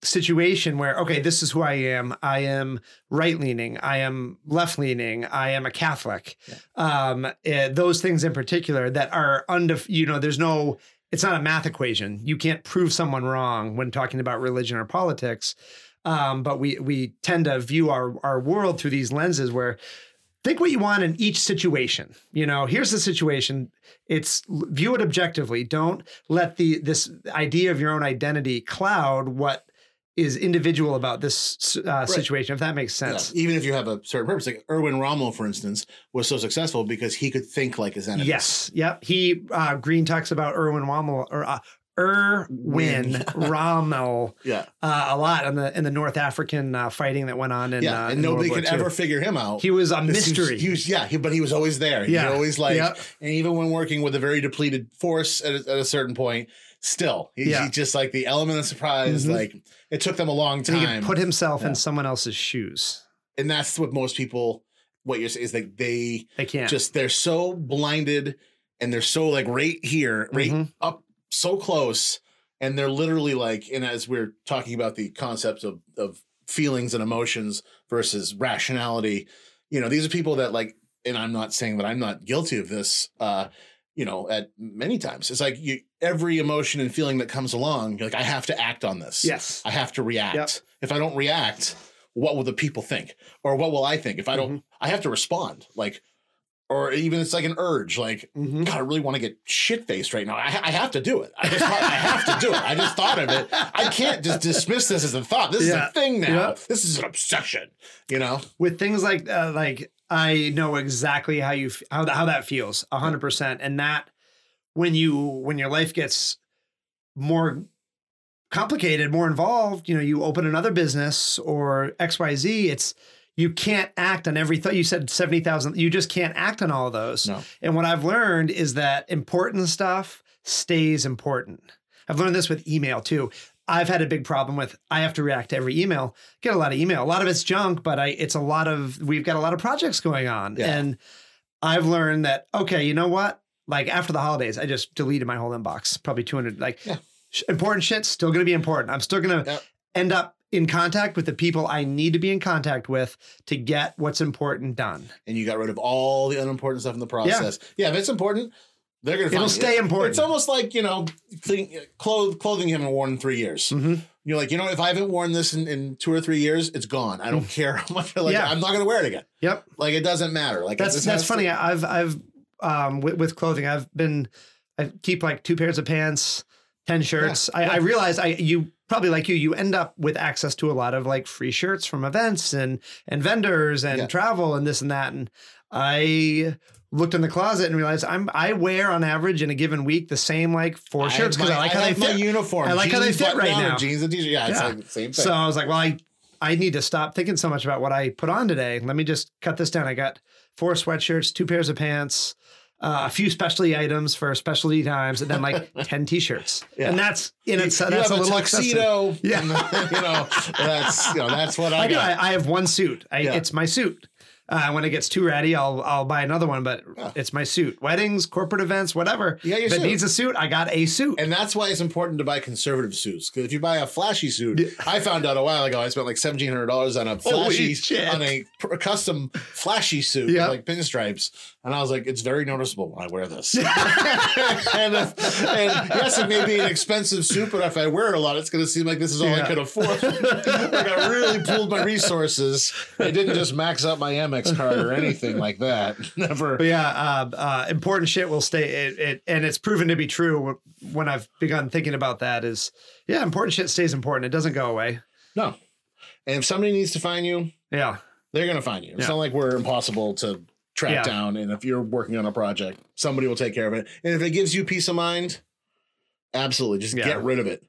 situation where okay this is who i am. I am right leaning i am left leaning i am a catholic. Um eh, those things in particular that are undef- you know there's no it's not a math equation. You can't prove someone wrong when talking about religion or politics. Um but we we tend to view our our world through these lenses where think what you want in each situation. You know here's the situation. It's view it objectively. Don't let the this idea of your own identity cloud what is individual about this uh, situation if that makes Yeah, sense Even if you have a certain purpose, like Erwin Rommel, for instance, was so successful because he could think like his enemies. yes yep he uh, Greene talks about erwin rommel or uh, Erwin Rommel Yeah. uh, a lot in the in the North African uh, fighting that went on in Yeah. uh, and nobody could II. ever figure him out. He was a This was- mystery. He was, yeah, he, but he was always there. He Yeah. was always like, Yep. and even when working with a very depleted force at a, at a certain point, still, he, Yeah. he just like the element of surprise. Mhm. Like it took them a long and time, he put himself Yeah. in someone else's shoes. and that's what most people. What you're saying is like they They can't. just they're so blinded, and they're so like right here, right Mhm. up so close, and they're literally like. And as we're talking about the concepts of of feelings and emotions versus rationality, you know, these are people that like. And I'm not saying that I'm not guilty of this. uh you know, at many times. It's like you every emotion and feeling that comes along, you're like, I have to act on this. yes. I have to react. Yep. If I don't react, what will the people think? Or what will I think? If I don't, Mm-hmm. I have to respond. Like, or even it's like an urge, like, Mhm. God, I really want to get shit faced right now. I, I have to do it. I just thought, I have to do it. I just thought of it. I can't just dismiss this as a thought. This Yeah. is a thing now. Yeah. This is an obsession. You know? with things like uh, like I know exactly how you how how that feels a hundred percent, and that when you when your life gets more complicated, more involved, you know, you open another business or X Y Z. It's you can't act on every thought. You said seventy thousand. You just can't act on all of those. No. And what I've learned is that important stuff stays important. I've learned this with email too. I've had a big problem with I have to react to every email. Get a lot of email. A lot of it's junk, but I it's a lot of we've got a lot of projects going on. Yeah. And I've learned that okay, you know what? Like after the holidays, I just deleted my whole inbox. Probably 200 like Yeah. important shit's still going to be important. I'm still going to Yep. end up in contact with the people I need to be in contact with to get what's important done. And you got rid of all the unimportant stuff in the process. Yeah, Yeah, if it's important, they're gonna. It'll stay it. important. It's almost like you know, clean, clothes, clothing you haven't worn in three years. Mhm. You're like, you know, if I haven't worn this in, in two or three years, it's gone. I don't care how much. I Like, Mm. Yeah. I'm not gonna wear it again. Yep. Like, it doesn't matter. Like, That's that's funny. to- I've I've um with, with clothing, I've been I keep like two pairs of pants, ten shirts. I, yeah. I realize I you probably like you, you end up with access to a lot of like free shirts from events and and vendors and Yeah. travel and this and that. And I looked in the closet and realized I'm I wear on average in a given week the same like four I shirts because I like how they fit. uniform. I like how they fit right now. Jeans and t-shirt. Yeah, it's Yeah. like the same thing. So I was like, well, I I need to stop thinking so much about what I put on today. Let me just cut this down. I got four sweatshirts, two pairs of pants, uh, a few specialty items for specialty times, and then like ten t-shirts. Yeah. And that's in you, it's you that's have a a, little excessive. Yeah. and, you know, that's you know that's what I, I do. I, I have one suit. I, Yeah. It's my suit. Uh, when it gets too ratty, I'll I'll buy another one. But Yeah. it's my suit. Weddings, corporate events, whatever. Yeah, your if it suit. needs a suit, I got a suit. And that's why it's important to buy conservative suits. Because if you buy a flashy suit, I found out a while ago, I spent like seventeen hundred dollars on a flashy, on a pr- custom flashy suit, Yeah. like pinstripes. And I was like, it's very noticeable when I wear this. and, if- and yes, it may be an expensive suit, but if I wear it a lot, it's going to seem like this is all I could afford. like I really pooled my resources. I didn't just max out my Amex card or anything like that. Never. But yeah, uh, uh, important shit will stay. It, it, and it's proven to be true when I've begun thinking about that. Is yeah, important shit stays important. It doesn't go away. No. And if somebody needs to find you, Yeah, they're going to find you. It's Yeah. not like we're impossible to track Yeah. down. And if you're working on a project, somebody will take care of it. And if it gives you peace of mind, absolutely just Yeah. get rid of it.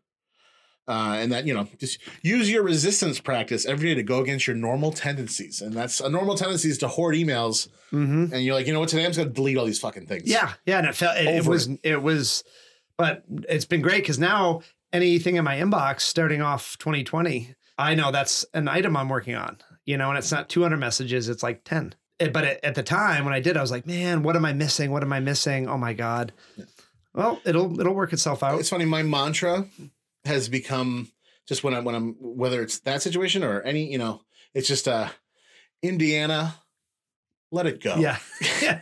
Uh, and that you know, just use your resistance practice every day to go against your normal tendencies, and that's a normal tendency is to hoard emails. Mm-hmm. And you're like, you know what? Today I'm just gonna delete all these fucking things. Yeah, yeah, and it felt it, it was it was, but it's been great because now anything in my inbox starting off 2020, I know that's an item I'm working on. You know, and it's not 200 messages; it's like 10. It- but at, at the time when I did, I was like, man, what am I missing? What am I missing? Oh my god. Well, it'll it'll work itself out. It's funny. My mantra has become just when I'm when I'm whether it's that situation or any you know, it's just uh, Indiana, let it go. Yeah.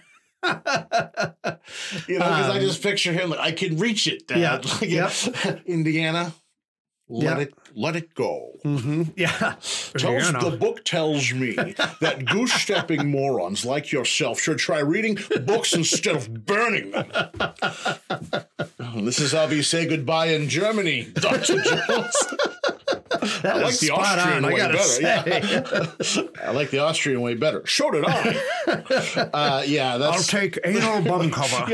You know, because I Um, just picture him like I can reach it, Dad. Yeah, Like, yep. Indiana, let Yep. it let it go. hmm Yeah. Tells, the book tells me that goose stepping morons like yourself should try reading books instead of burning them. this is how we say goodbye in Germany, Dr. Jones. That I like the spot Austrian on, I way gotta better. say. Yeah. I like the Austrian way better. So did I. Uh, yeah, I'll that's take anal bum cover.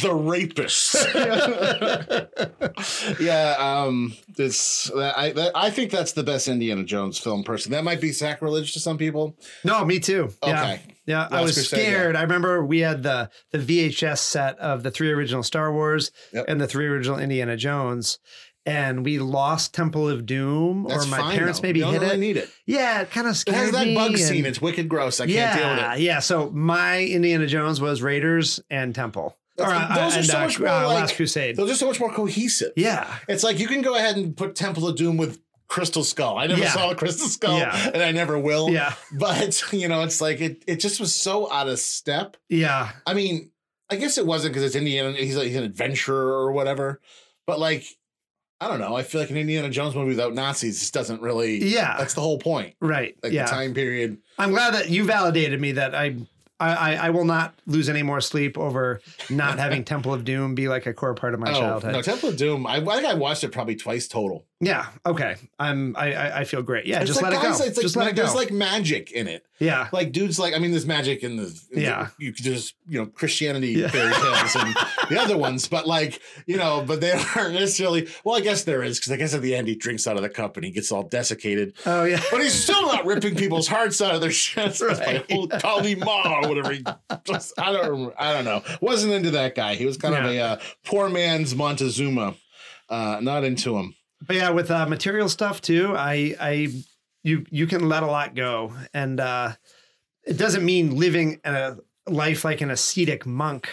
the rapist. yeah, um, this I that, I think that's the best Indiana Jones film. Person, that might be sacrilege to some people. No, me too. Yeah. Okay. Yeah, I Last was Crusade, scared. I remember we had the the VHS set of the three original Star Wars Yep. and the three original Indiana Jones, and we lost Temple of Doom, That's or my fine, parents though. maybe hit really it. need it. Yeah, it kind of It scared has that me. bug scene. It's wicked gross. I can't yeah, deal with it. yeah. So my Indiana Jones was Raiders and Temple, or uh, those are and, so uh, much more uh, like- Last Crusade. Those are so much more cohesive. yeah, It's like you can go ahead and put Temple of Doom with Crystal Skull. I never Yeah. saw a Crystal Skull, Yeah. and I never will. yeah, But you know, it's like it. It just was so out of step. yeah. I mean, I guess it wasn't because it's Indiana. He's like he's an adventurer or whatever. But like, I don't know. I feel like an Indiana Jones movie without Nazis just doesn't really. Yeah. that's the whole point. Right. Like yeah. the time period. I'm glad that you validated me that I, I, I, I will not lose any more sleep over not having Temple of Doom be like a core part of my childhood. Oh, no, Temple of Doom. I, I think I watched it probably twice total. Yeah. Okay. I'm. I. I, I feel great. Yeah. It's just like, let it go. It's like, just let it go. There's like magic in it. yeah. Like dudes, like I mean, there's magic in the in the- Yeah. you could just you know Christianity Yeah. fairy tales and the other ones, but like you know, but they aren't necessarily. Well, I guess there is because I guess at the end he drinks out of the cup and he gets all desiccated. Oh yeah. But he's still not ripping people's hearts out of their chests Right. by Kali Ma or whatever. He just, I don't. I don't know. Wasn't into that guy. He was kind of a uh, poor man's Montezuma. Uh, not into him. But yeah, with uh, material stuff too, I. I. You. You can let a lot go, and uh, it doesn't mean living a life like an ascetic monk.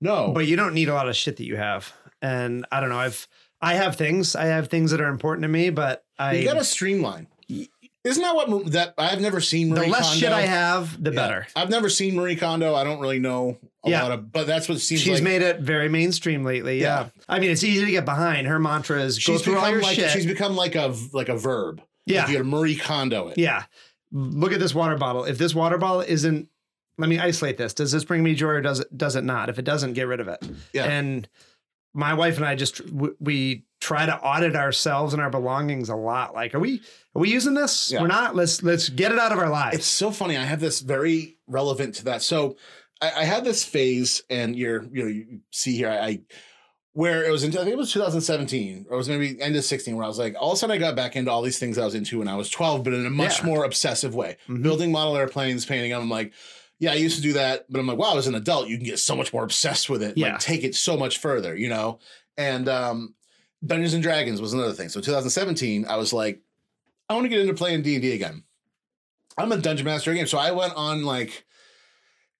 No, but you don't need a lot of shit that you have. And I don't know. I've I have things. I have things that are important to me, but I you got to streamline. Isn't that what that I've never seen? Marie the less Kondo. shit I have, the Yeah. better. I've never seen Marie Kondo. I don't really know a Yeah. lot of, but that's what it seems She's like. made it very mainstream lately. Yeah. Yeah. I mean, it's easy to get behind. Her mantra is go she's through all your like shit. she's become like a like a verb. yeah. Like you got to Marie Kondo it. yeah. Look at this water bottle. If this water bottle isn't let me isolate this. Does this bring me joy or does it does it not? If it doesn't, get rid of it. Yeah. And my wife and I just we try to audit ourselves and our belongings a lot. Like, are we are we using this? Yeah. We're not. Let's let's get it out of our lives. It's so funny. I have this very relevant to that. So I, I had this phase, and you're you know you see here I. I where it was into, I think it was 2017 or it was maybe end of 16 where I was like, all of a sudden I got back into all these things I was into when I was 12, but in a much Yeah. more obsessive way. Mhm. Building model airplanes, painting them. I'm like, yeah, I used to do that, but I'm like, wow, as an adult, you can get so much more obsessed with it. Yeah. Like take it so much further, you know? And um Dungeons and Dragons was another thing. So 2017, I was like, I want to get into playing D&D again. I'm a dungeon master again. So I went on like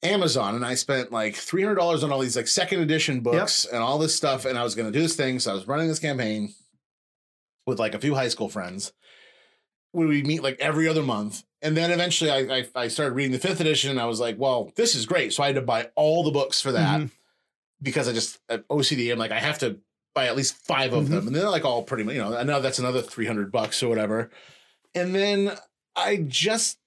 Amazon and I spent like $300 on all these like second edition books and all this stuff. And I was going to do this thing. So I was running this campaign with like a few high school friends. We would meet like every other month. And then eventually I, I, I started reading the fifth edition and I was like, well, this is great. So I had to buy all the books for that Mhm. because I just, OCD, I'm like, I have to buy at least five of Mhm. them. And they're like all pretty much, you know, I know that's another 300 bucks or whatever. And then I just,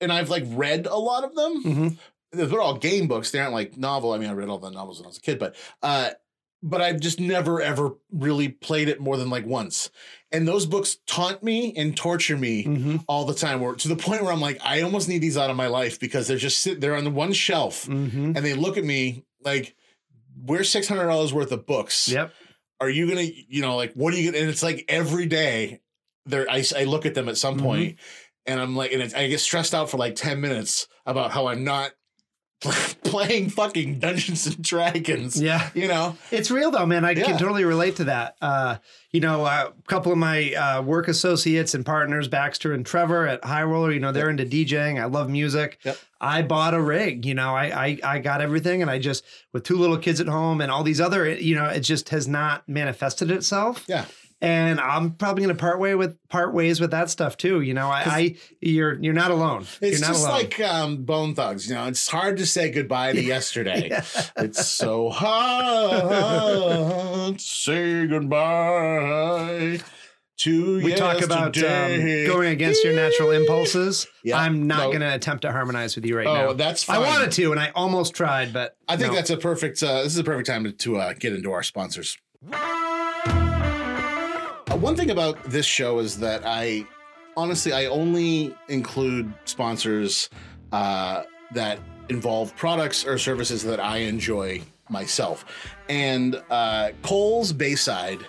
and I've like read a lot of them Mhm. they're all game books. They aren't like novel. I mean, I read all the novels when I was a kid, but uh, but I've just never ever really played it more than like once. and those books taunt me and torture me Mhm. all the time. Where to the point where I'm like, I almost need these out of my life because they're just sit they're on the one shelf Mhm. and they look at me like, we're six hundred dollars worth of books. Yep. Are you gonna, you know, like, what are you gonna? And it's like every day, there, I, I look at them at some Mhm. point, and I'm like, and it's, I get stressed out for like ten minutes about how I'm not playing fucking Dungeons and Dragons. Yeah. You know, It's real though, man. I Yeah. can totally relate to that. Uh, you know, a couple of my uh, work associates and partners, Baxter and Trevor at High Roller, you know, they're into DJing. I love music. Yep. I bought a rig, you know, I, I I got everything and I just with two little kids at home and all these other, you know, it just has not manifested itself. yeah. And I'm probably gonna part way with part ways with that stuff too. You know, I, I you're you're not alone. It's you're not just alone. like um, Bone Thugs. You know, it's hard to say goodbye to yesterday. Yeah. It's so hard to say goodbye to we talk about um, going against your natural impulses. Yeah. I'm not No. going to attempt to harmonize with you right Oh, now. that's fine. I wanted to, and I almost tried, but I think no. that's a perfect. Uh, this is a perfect time to, to uh, get into our sponsors. One thing about this show is that I honestly I only include sponsors uh, that involve products or services that I enjoy myself, and uh, Coals Bayside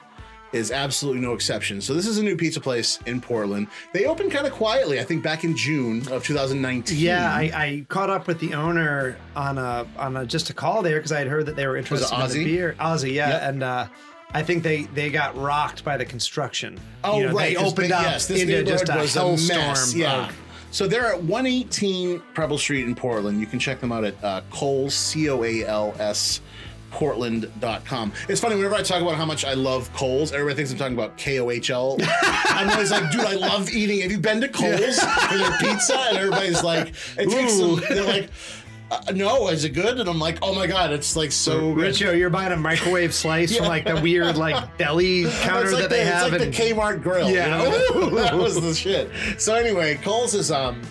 is absolutely no exception. So this is a new pizza place in Portland. They opened kind of quietly, I think, back in June of 2019. Yeah, I, I caught up with the owner on a on a just a call there because I had heard that they were interested in the beer. Ozzy, yeah, Yep. and uh, I think they they got rocked by the construction. Oh, You know, right. They opened up yes, this into just a neighborhood was a hellstorm. mess, Yeah. of- So they're at 118 Preble Street in Portland. You can check them out at uh, Coals, C O A L S, Portland.com. It's funny, whenever I talk about how much I love Coals, everybody thinks I'm talking about K O H L. I'm always like, dude, I love eating. Have you been to Coals for their pizza? And everybody's like, it takes Ooh. them, they're like, uh, no, is it good? And I'm like, oh my God, it's like so good. Ricchio, you're buying a microwave slice from like the weird like deli counter It's like that the, they it's have. like and, the Kmart grill. Yeah. you know? that was the shit. So anyway, Coals is um,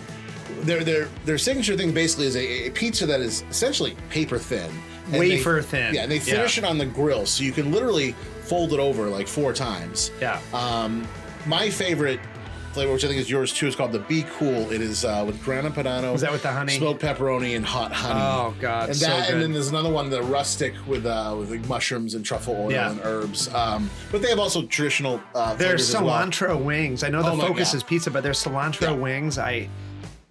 their their their signature thing basically is a, a pizza that is essentially paper thin, And they- Wafer thin. Yeah, and they finish it on the grill, so you can literally fold it over like four times. yeah. Um, my favorite flavor, which I think is yours too, is called the Be Cool. It is uh, with grana padano, Is that with the honey? smoked pepperoni, and hot honey. Oh god, And so that, good. and then there's another one, the rustic with uh, with like mushrooms and truffle oil Yeah. and herbs. Um, but they have also traditional. Uh, There's flavors as well. cilantro wings. I know the Oh focus is pizza, but there's cilantro Yeah. wings. I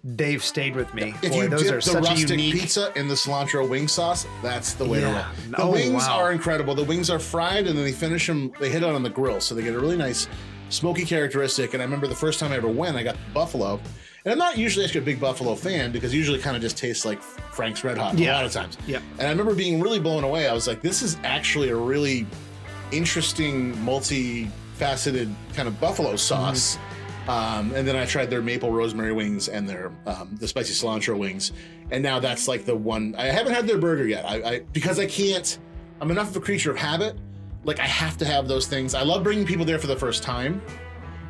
they've stayed with me. If Boy, you those dip are the such a rustic unique. pizza in the cilantro wing sauce, that's the way Yeah. to roll. The Oh, wings wow. are incredible. The wings are fried and then they finish them. They hit it on the grill, so they get a really nice smoky characteristic. And I remember the first time I ever went, I got buffalo. And I'm not usually actually a big buffalo fan because usually kind of just tastes like Frank's Red Hot a lot of times. Yeah. And I remember being really blown away. I was like, this is actually a really interesting, multi-faceted kind of buffalo sauce. Um, and then I tried their maple rosemary wings and their um, the spicy cilantro wings, and now that's like the one. I haven't had their burger yet. I, I because I can't. I'm enough of a creature of habit. Like I have to have those things. I love bringing people there for the first time,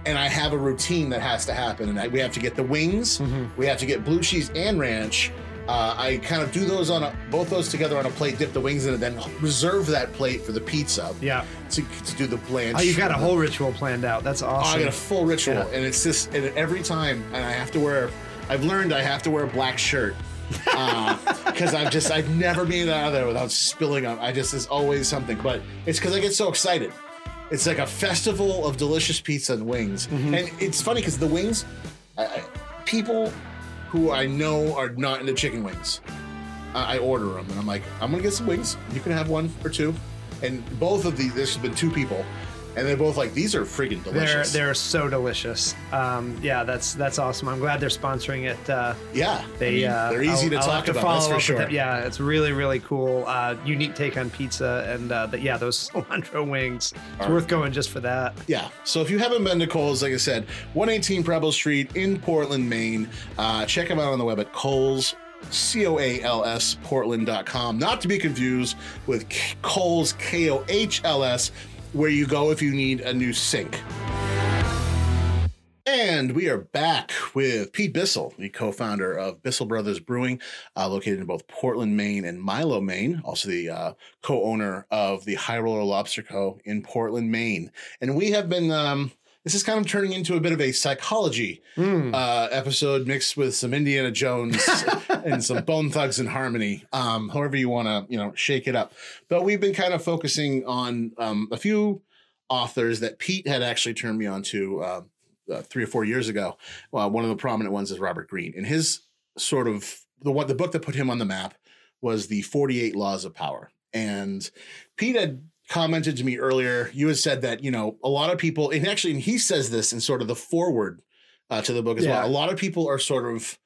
and I have a routine that has to happen. And I, we have to get the wings. We have to get blue cheese and ranch. Uh, I kind of do those on a, both those together on a plate, dip the wings in it, then reserve that plate for the pizza Yeah. to, to do the blanch. Oh, you've got a whole ritual planned out. That's Oh, awesome. I got a full ritual, Yeah. and it's just and every time, and I have to wear. I've learned I have to wear a black shirt because I've just I've never made it out of there without spilling up. I just there's always something, but it's because I get so excited. It's like a festival of delicious pizza and wings, Mm-hmm. and it's funny because the wings, I, I, people who I know are not into chicken wings, I, I order them, and I'm like, I'm gonna get some wings. You can have one or two, and both of these. There's been two people, and they're both like, these are friggin' they're delicious. they're so delicious. Um, yeah, that's that's awesome. I'm glad they're sponsoring it. Uh, Yeah, they I mean, uh, they're easy I'll- to I'll talk to about. follow That's for sure. Yeah, it's really really cool. Uh, unique take on pizza, and uh, the, yeah, those cilantro wings. It's worth going just for that. Yeah. So if you haven't been to Coals, like I said, 118 Preble Street in Portland, Maine. Uh, check them out on the web at Coals. C O A L S Portland.com. Not to be confused with Kohl's, K O H L S, where you go if you need a new sink. And we are back with Pete Bissell, the co founder of Bissell Brothers Brewing, uh, located in both Portland, Maine and Milo, Maine, also the uh, co owner of the High Roller Lobster Co. in Portland, Maine. And we have been, um, this is kind of turning into a bit of a psychology Mm. uh, episode mixed with some Indiana Jones and some Bone Thugs and Harmony. Um, however you want to, you know, shake it up. But we've been kind of focusing on um, a few authors that Pete had actually turned me on to uh, uh, three or four years ago. Well, one of the prominent ones is Robert Greene, and his sort of the one the book that put him on the map was the Forty Eight Laws of Power. And Pete had commented to me earlier. You had said that you know a lot of people, and actually, and he says this in sort of the forward uh, to the book as Yeah. well. A lot of people are sort of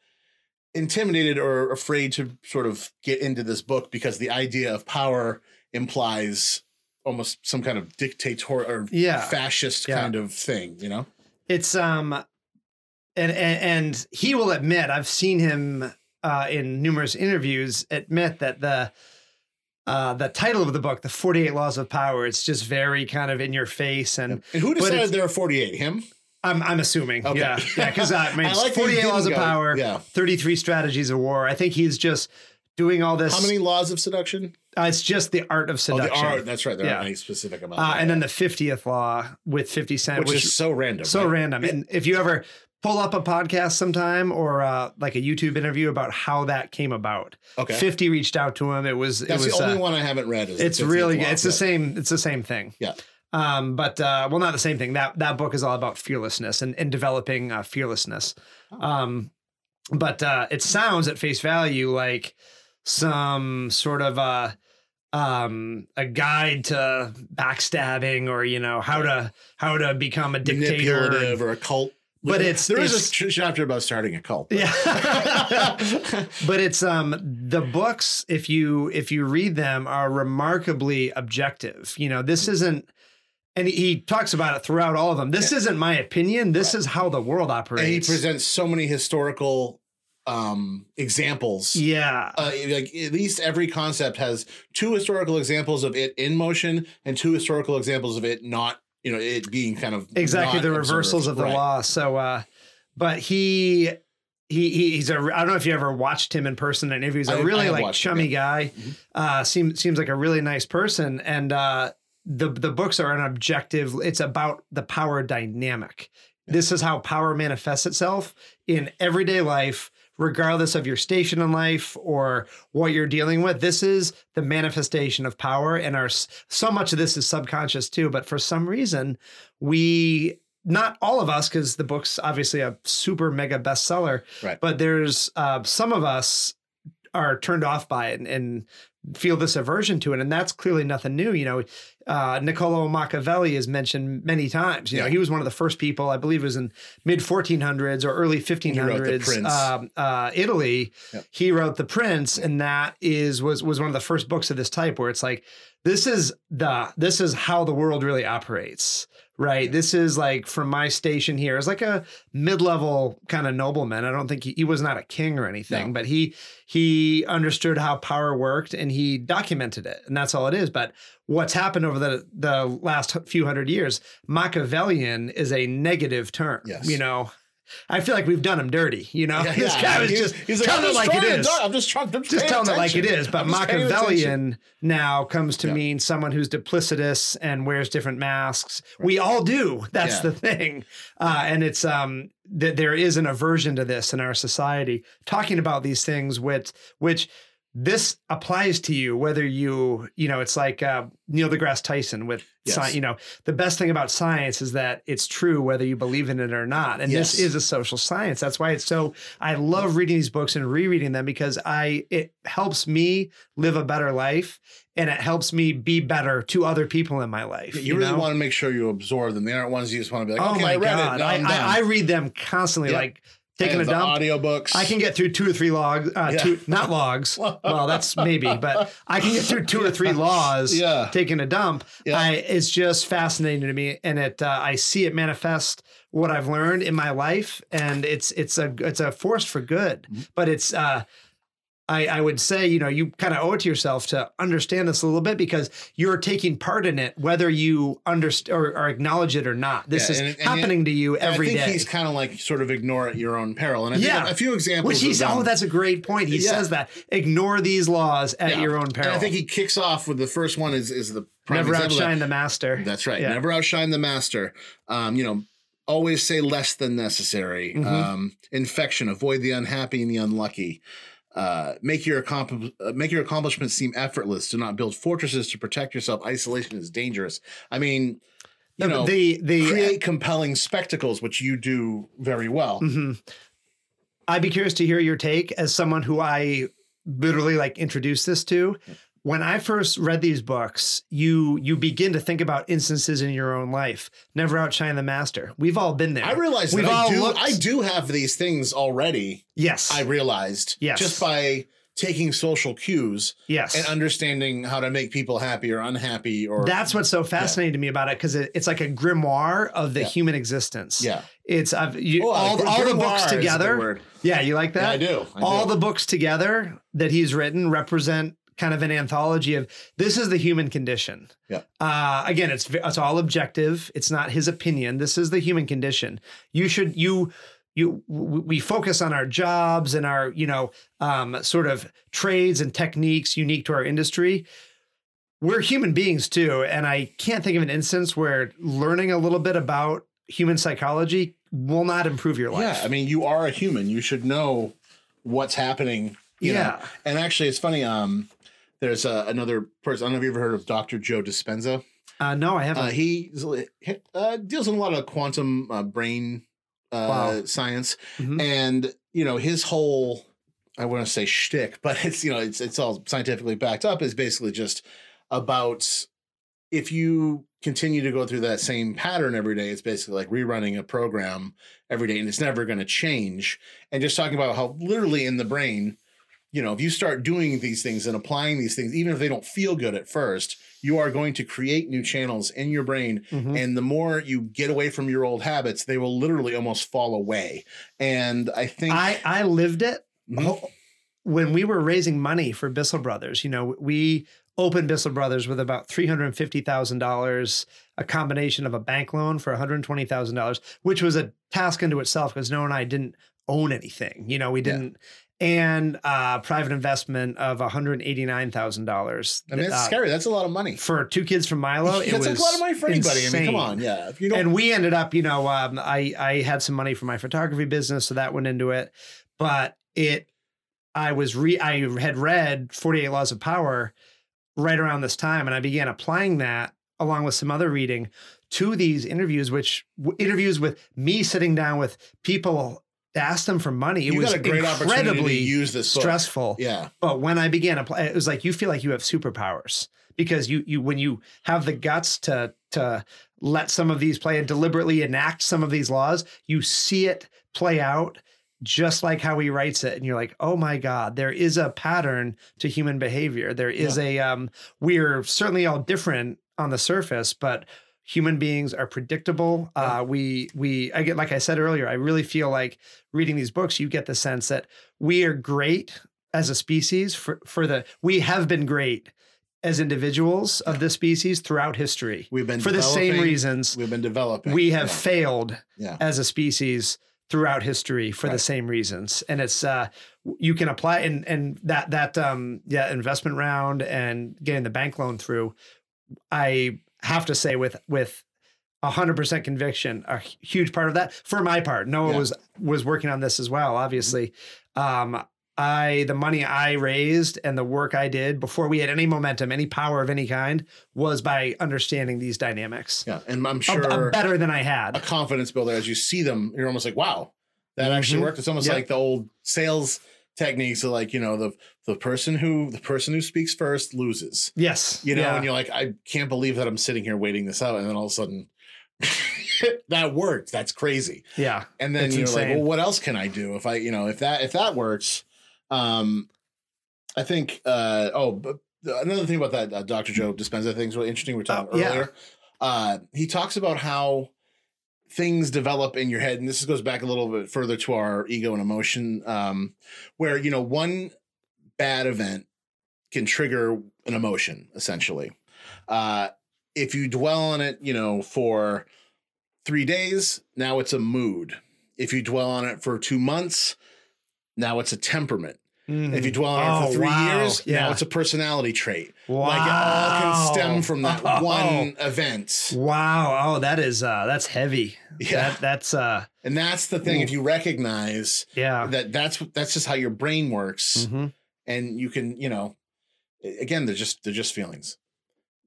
intimidated or afraid to sort of get into this book because the idea of power implies almost some kind of dictator or Yeah. fascist Yeah. kind of thing, you know? It's um, and, and and he will admit I've seen him uh, in numerous interviews admit that the uh, the title of the book, the Forty Eight Laws of Power, it's just very kind of in your face, and And who decided there are 48? Him? I'm I'm assuming, Okay. yeah, yeah, because uh, I mean, I like that Forty you Eight Laws of Power, yeah. thirty three strategies of war. I think he's just doing all this. How many laws of seduction? Uh, it's just the art of Oh, seduction, the art. That's right. There Yeah. aren't any specific amount. uh, and then the fiftieth law with Fifty Cent, which, which, is so random. so right? random. And if you ever pull up a podcast sometime or uh, like a YouTube interview about how that came about, Okay. Fifty reached out to him. It was That's it was the only uh, one I haven't read. Is it's really good. It's the same. It's the same thing. Yeah. Um, but uh, well, not the same thing. That that book is all about fearlessness and, and developing uh, fearlessness. Oh. Um, but uh, it sounds at face value like some sort of a um a guide to backstabbing or you know how to how to become a dictator or a cult. But it's- there is it's- a chapter about starting a cult. yeah. But it's um the books if you if you read them are remarkably objective. You know this isn't and he, talks about it throughout all of them. This isn't my opinion. This is how the world operates and he presents so many historical um examples. yeah. Uh, like at least every concept has two historical examples of it in motion and two historical examples of it not, you know, it being kind of exactly the reversals observed. of the Right. law so uh but he he, he he's a I don't know if you ever watched him in person in interviews. I- A I really have like watched him, chummy yeah. guy. Mhm. Uh, seems seems like a really nice person. And uh, the the books are an objective. It's about the power dynamic. This is how power manifests itself in everyday life, regardless of your station in life or what you're dealing with. This is the manifestation of power, and our so much of this is subconscious too. But for some reason, we not all of us, because the book's obviously a super mega bestseller, Right. but there's uh, some of us are turned off by it and, and feel this aversion to it, and that's clearly nothing new. You know, uh, Niccolo Machiavelli is mentioned many times. You know, Yeah. he was one of the first people, I believe, it was in mid 1400s or early wrote The 1500s, Prince. um, uh, Italy. Yep. He wrote The Prince, and that is was was one of the first books of this type where it's like this is the this is how the world really operates right this is like from my station here as like a mid-level kind of nobleman i don't think he, he was not a king or anything No. but he he understood how power worked and he documented it and that's all it is but what's happened over the the last few hundred years machiavellian is a negative term Yes. you know I feel like we've done him dirty, you know. Yeah, this guy was just he's like, telling it like it is I'm just trying. I'm just telling it like it is. But I'm just paying attention. Machiavellian now comes to Yeah. mean someone who's duplicitous and wears different masks. We all do. That's Yeah. the thing. Uh, and it's um that there is an aversion to this in our society, talking about these things which which this applies to you whether you you know it's like uh, Neil deGrasse Tyson with Yes. sci- you know the best thing about science is that it's true whether you believe in it or not and this is a social science that's why it's so I love reading these books and rereading them because I it helps me live a better life and it helps me be better to other people in my life You, really know? want to make sure you absorb them. They aren't ones you just want to be like, oh okay, my I read god it. I, I, I read them constantly Yeah. like taking And a dump audiobooks. I can get through two or three logs, uh, Yeah. two, not logs. well, that's maybe, but I can get through two or three laws Yeah. taking a dump. Yeah. I, it's just fascinating to me, and it uh, I see it manifest what I've learned in my life, and it's it's a it's a force for good. Mm-hmm. But it's uh, I I would say you know you kind of owe it to yourself to understand this a little bit because you're taking part in it, whether you understand or, or acknowledge it or not. This Yeah, is and- and happening to you every day. I think day. he's kind of like sort of ignore at your own peril. And I think Yeah. a few examples. Which he's oh, that's a great point. He Yeah. says that ignore these laws at Yeah. your own And peril. I think he kicks off with the first one is is the prime never example of that. outshine the master. That's right. Never outshine the master. Um, you know, always say less than necessary. Mhm. Um, infection, avoid the unhappy and the unlucky. Uh, make your accompli- uh, make your accomplishments seem effortless. Do not build fortresses to protect yourself. Isolation is dangerous. I mean, you know, the the create compelling spectacles, which you do very well. Mhm. I'd be curious to hear your take as someone who I literally like introduced this to. When I first read these books, you you begin to think about instances in your own life. Never outshine the master. We've all been there. I realized We've that I do. looked- I do have these things already. yes, I realized Yes. just by taking social cues yes. and understanding how to make people happy or unhappy or That's what's so fascinating to me about it because it, it's like a grimoire of the Yeah. human existence. yeah. It's I've, you, Oh, all, gr- all the books is the together. Yeah, you like Yeah, that? I do. I all do. the books together that he's written represent kind of an anthology of this is the human condition. Yeah. Uh, again, it's it's all objective. It's not his opinion. This is the human condition. You should you you we focus on our jobs and our you know um, sort of trades and techniques unique to our industry. We're human beings too, and I can't think of an instance where learning a little bit about human psychology will not improve your life. Yeah, I mean, you are a human. You should know what's happening. You Yeah. know? And actually, it's funny. Um, there's uh, another person. I don't know if you've ever heard of Dr. Joe Dispenza. Uh, no, I haven't. Uh, he uh, deals in a lot of quantum uh, brain uh, Wow. science, Mhm. and you know his whole. I want to say shtick, but it's you know it's it's all scientifically backed up. Is basically just about if you continue to go through that same pattern every day, it's basically like rerunning a program every day, and it's never going to change. And just talking about how literally in the brain, you know, if you start doing these things and applying these things, even if they don't feel good at first, you are going to create new channels in your brain. Mhm. And the more you get away from your old habits, they will literally almost fall away. And I think I I lived it Mhm. Oh, when we were raising money for Bissell Brothers. You know, we opened Bissell Brothers with about three hundred fifty thousand dollars, a combination of a bank loan for one hundred twenty thousand dollars, which was a task unto itself because Noah and I didn't own anything. You know, we didn't. And uh, private investment of one hundred eighty nine thousand dollars. I mean, it's scary. That's a lot of money. for two kids from Milo. It That's was a lot of money for anybody. I mean, come on. Yeah. If you don't and we ended up, you know, um, I I had some money for my photography business, so that went into it. But it, I was re I had read Forty Eight Laws of Power right around this time, and I began applying that along with some other reading to these interviews, which w- interviews with me sitting down with people to ask them for money. It you was got a great opportunity to incredibly use this book. stressful. Yeah. But when I began apply, it was like you feel like you have superpowers because you you when you have the guts to to let some of these play and deliberately enact some of these laws, you see it play out just like how he writes it and you're like oh my god there is a pattern to human behavior there is a um we're certainly all different on the surface but human beings are predictable uh we we i get like i said earlier i really feel like reading these books you get the sense that we are great as a species for for the we have been great as individuals of this species throughout history We've been for the same reasons We've been developing. we have Yeah. failed Yeah. as a species throughout history for the same reasons and it's uh you can apply and and that that um yeah investment round and getting the bank loan through i have to say with with a hundred percent conviction a huge part of that for my part noah Yeah. was was working on this as well obviously um I the money I raised and the work I did before we had any momentum, any power of any kind, was by understanding these dynamics. Yeah. And I'm sure a better than i had. A confidence builder as you see them, you're almost like, wow, that actually Mhm. worked. It's almost Yep. like the old sales techniques of like, you know, the the person who the person who speaks first loses. Yes. You know, Yeah. and you're like, I can't believe that I'm sitting here waiting this out. And then all of a sudden that worked. That's crazy. yeah. And then you're like, well, what else can I do if I, you know, if that if that works, um, I think. uh Oh, but another thing about that uh, Dr. Joe Dispenza thing is really interesting. We were talking yeah. earlier. Uh, he talks about how things develop in your head, and this goes back a little bit further to our ego and emotion, um, where you know one bad event can trigger an emotion essentially. Uh, if you dwell on it, you know, for three days, now it's a mood. If you dwell on it for two months, now it's a temperament. If you dwell on it Oh, for three wow. years, Yeah. now it's a personality trait. wow. Like it all can stem from that Oh. one event. Wow. Oh, that is uh that's heavy. Yeah. That, that's uh And that's the thing. If you recognize yeah. that that's that's just how your brain works, Mhm. and you can, you know, again, they're just they're just feelings.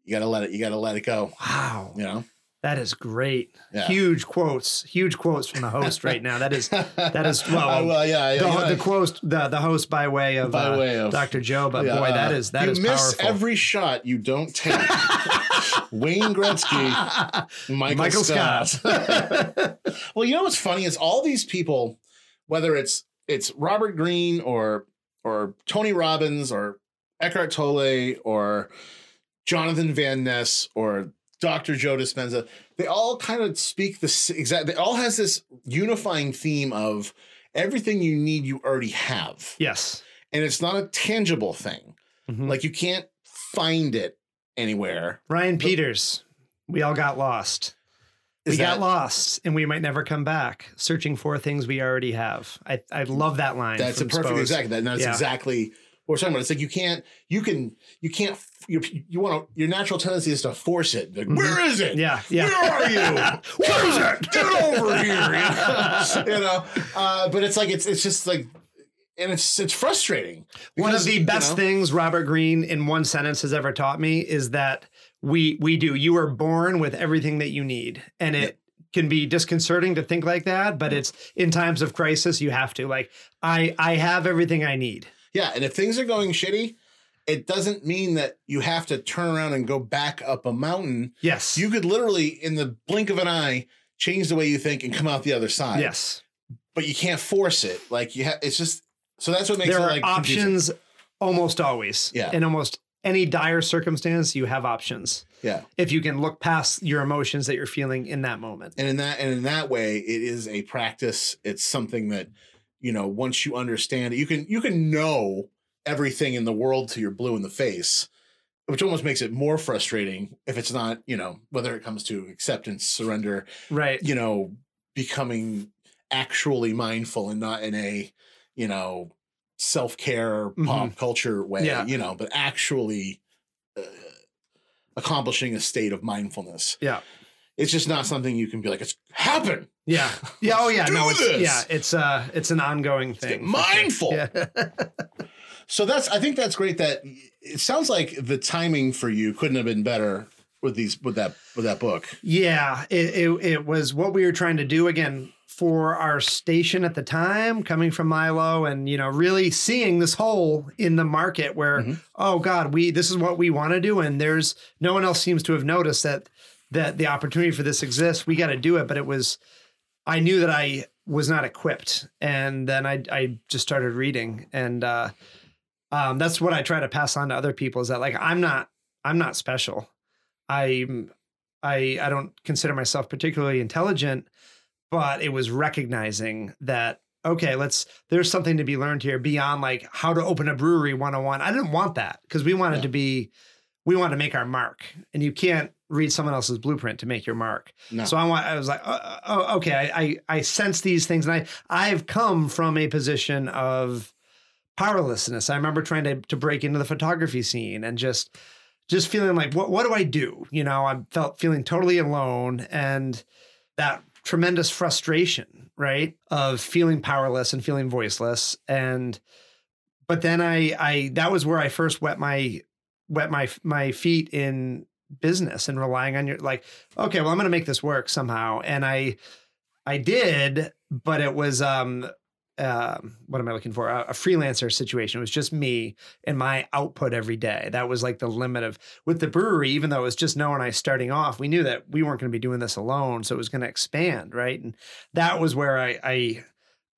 You gotta let it. You gotta let it go. Wow. You know. That is great. Yeah. Huge quotes. Huge quotes from the host right now. That is that is- well, Uh, well, yeah, yeah. the, know, the quote the, the host by way of, by uh, way of Dr. Joe, but yeah, boy, that is that you is miss powerful. every shot you don't take. Wayne Gretzky, Michael, Michael Scott. Scott. well, you know what's funny is all these people, whether it's it's Robert Greene or or Tony Robbins or Eckhart Tolle or Jonathan Van Ness or Dr. Joe Dispenza, they all kind of speak the exact. They all has this unifying theme of everything you need you already have, yes. and it's not a tangible thing. Mhm. Like you can't find it anywhere. Ryan Peters. We all got lost. We got lost and we might never come back searching for things we already have. I, I love that line. That's a perfect Spose. exactly that. That's Yeah. exactly we're talking about. It's like you can't, you can, you can't. You, you want to. Your natural tendency is to force it. Like, Where is it? Mm-hmm. Yeah. Yeah. Where are you? Where is it? Get over here. you know. Uh, but it's like it's it's just like, and it's it's frustrating. One of the you best know, things Robert Greene in one sentence has ever taught me is that we we do. You are born with everything that you need, and it can be disconcerting to think like that. But it's in times of crisis you have to. Like I I have everything I need. Yeah, and if things are going shitty, it doesn't mean that you have to turn around and go back up a mountain. Yes. You could literally, in the blink of an eye, change the way you think and come out the other side. yes. but you can't force it. Like you have, it's just so that's what makes There it are like confusing. options almost always. Yeah. In almost any dire circumstance, you have options. Yeah, If you can look past your emotions that you're feeling in that moment. and in that and in that way, it is a practice. It's something that you know once you understand it, you can you can know everything in the world to you're blue in the face. Which almost makes it more frustrating if it's not, you know, whether it comes to acceptance, surrender, Right. you know, becoming actually mindful and not in a, you know, self care pop culture way, Yeah. you know, but actually uh, accomplishing a state of mindfulness. Yeah. It's just not something you can be like, it's happen. Yeah. Yeah. Oh yeah. Do no, it's this. yeah, it's uh it's an ongoing Get thing. mindful. Yeah. So that's, I think that's great that it sounds like the timing for you couldn't have been better with these, with that, with that book. Yeah, it, it it was what we were trying to do again for our station at the time, coming from Milo, and you know, really seeing this hole in the market where, Mhm. oh God, we this is what we want to do, and there's no one else seems to have noticed that that the opportunity for this exists. We got to do it, but it was, I knew that I was not equipped, and then I I just started reading, and uh, um, that's what I try to pass on to other people is that like I'm not I'm not special. I'm I I don't consider myself particularly intelligent, but it was recognizing that okay, let's there's something to be learned here beyond like how to open a brewery 101. I didn't want that because we wanted Yeah. to be we wanted to make our mark. And you can't read someone else's blueprint to make your mark. No. So I want I was like, oh, oh, oh, okay, I, I I sense these things and I I've come from a position of powerlessness. I remember trying to to break into the photography scene and just just feeling like what what do I do? You know, I felt feeling totally alone and that tremendous frustration, right? Of feeling powerless and feeling voiceless and but then I I that was where I first wet my wet my my feet in business and relying on your like okay, well I'm going to make this work somehow and I I did, but it was um um, what am I looking for? A, a freelancer situation. It was just me and my output every day. That was like the limit of with the brewery. Even though it was just Noah and I starting off, we knew that we weren't going to be doing this alone, so it was going to expand, right? And that was where I, I,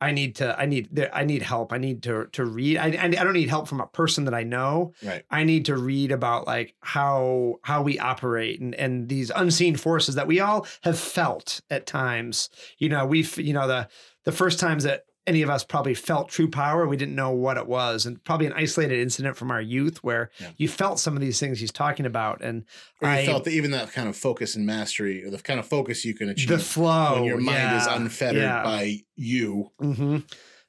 I need to, I need, I need help. I need to to read. I, I I don't need help from a person that I know. Right. I need to read about like how how we operate and and these unseen forces that we all have felt at times. You know, we've you know the the first times that any of us probably felt true power, we didn't know what it was, and probably an isolated incident from our youth where Yeah. you felt some of these things he's talking about, and Or I felt that even that kind of focus and mastery, or the kind of focus you can achieve the flow when your mind is unfettered yeah. by you. hmm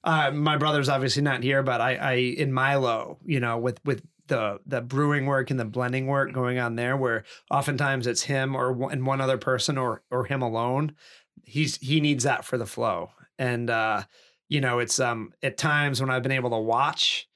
uh, my brother's obviously not here, but I, I in Milo, you know, with with the the brewing work and the blending work going on there, where oftentimes it's him or one, and one other person or or him alone. He's he needs that for the flow, and uh, you know, it's um at times when I've been able to watch.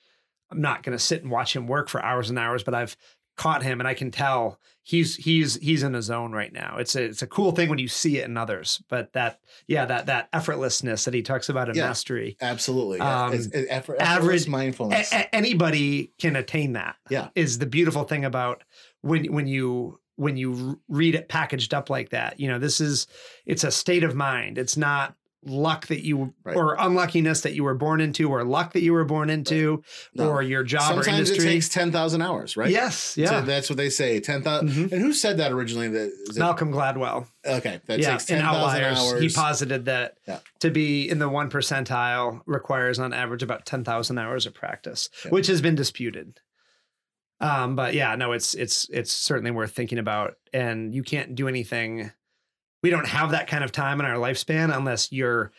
I'm not going to sit and watch him work for hours and hours, but I've caught him and I can tell he's he's he's in a zone right now. It's a it's a cool thing when you see it in others, but that yeah that that effortlessness that he talks about in Yeah. mastery. Absolutely. Yeah. Um, It's- it- effort, average- mindfulness. A- a- anybody can attain that. Yeah. is the beautiful thing about when when you when you read it packaged up like that. You know, this is it's a state of mind. It's not luck that you Right. or unluckiness that you were born into or luck that you were born into No. or your job or Sometimes it industry. takes 10,000 hours, right? Yes, So yeah. that's what they say. 10,000. Mhm. And who said that originally? That, it, Malcolm Gladwell. okay. That yeah, takes in 10,000 hours. he posited that Yeah. to be in the one percentile requires on average about ten thousand hours of practice, Yeah. which has been disputed. Um, but yeah, no, it's it's it's certainly worth thinking about, and you can't do anything. We don't have that kind of time in our lifespan unless you're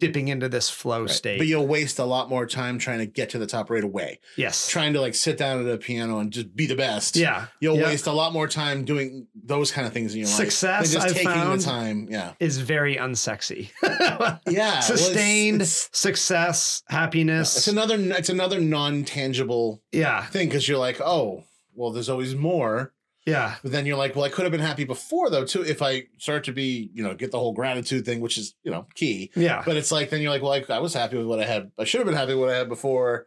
dipping into this flow Right. state. But you'll waste a lot more time trying to get to the top right away. yes, Trying to like sit down at a piano and just be the best. yeah, You'll yeah. waste a lot more time doing those kind of things in your Success, life. than just I've taking found- the time. Yeah. is very unsexy. Yeah. well, it's- Sustained it's- success, yeah, happiness. it's another it's another non-tangible yeah, thing because you're like, oh, well, there's always more. Yeah, But then you're like, well, I could have been happy before though, too, if I start to be, you know, get the whole gratitude thing, which is, you know, key. yeah. But it's like then you're like, well, I, I was happy with what I had. I should have been happy with what I had before.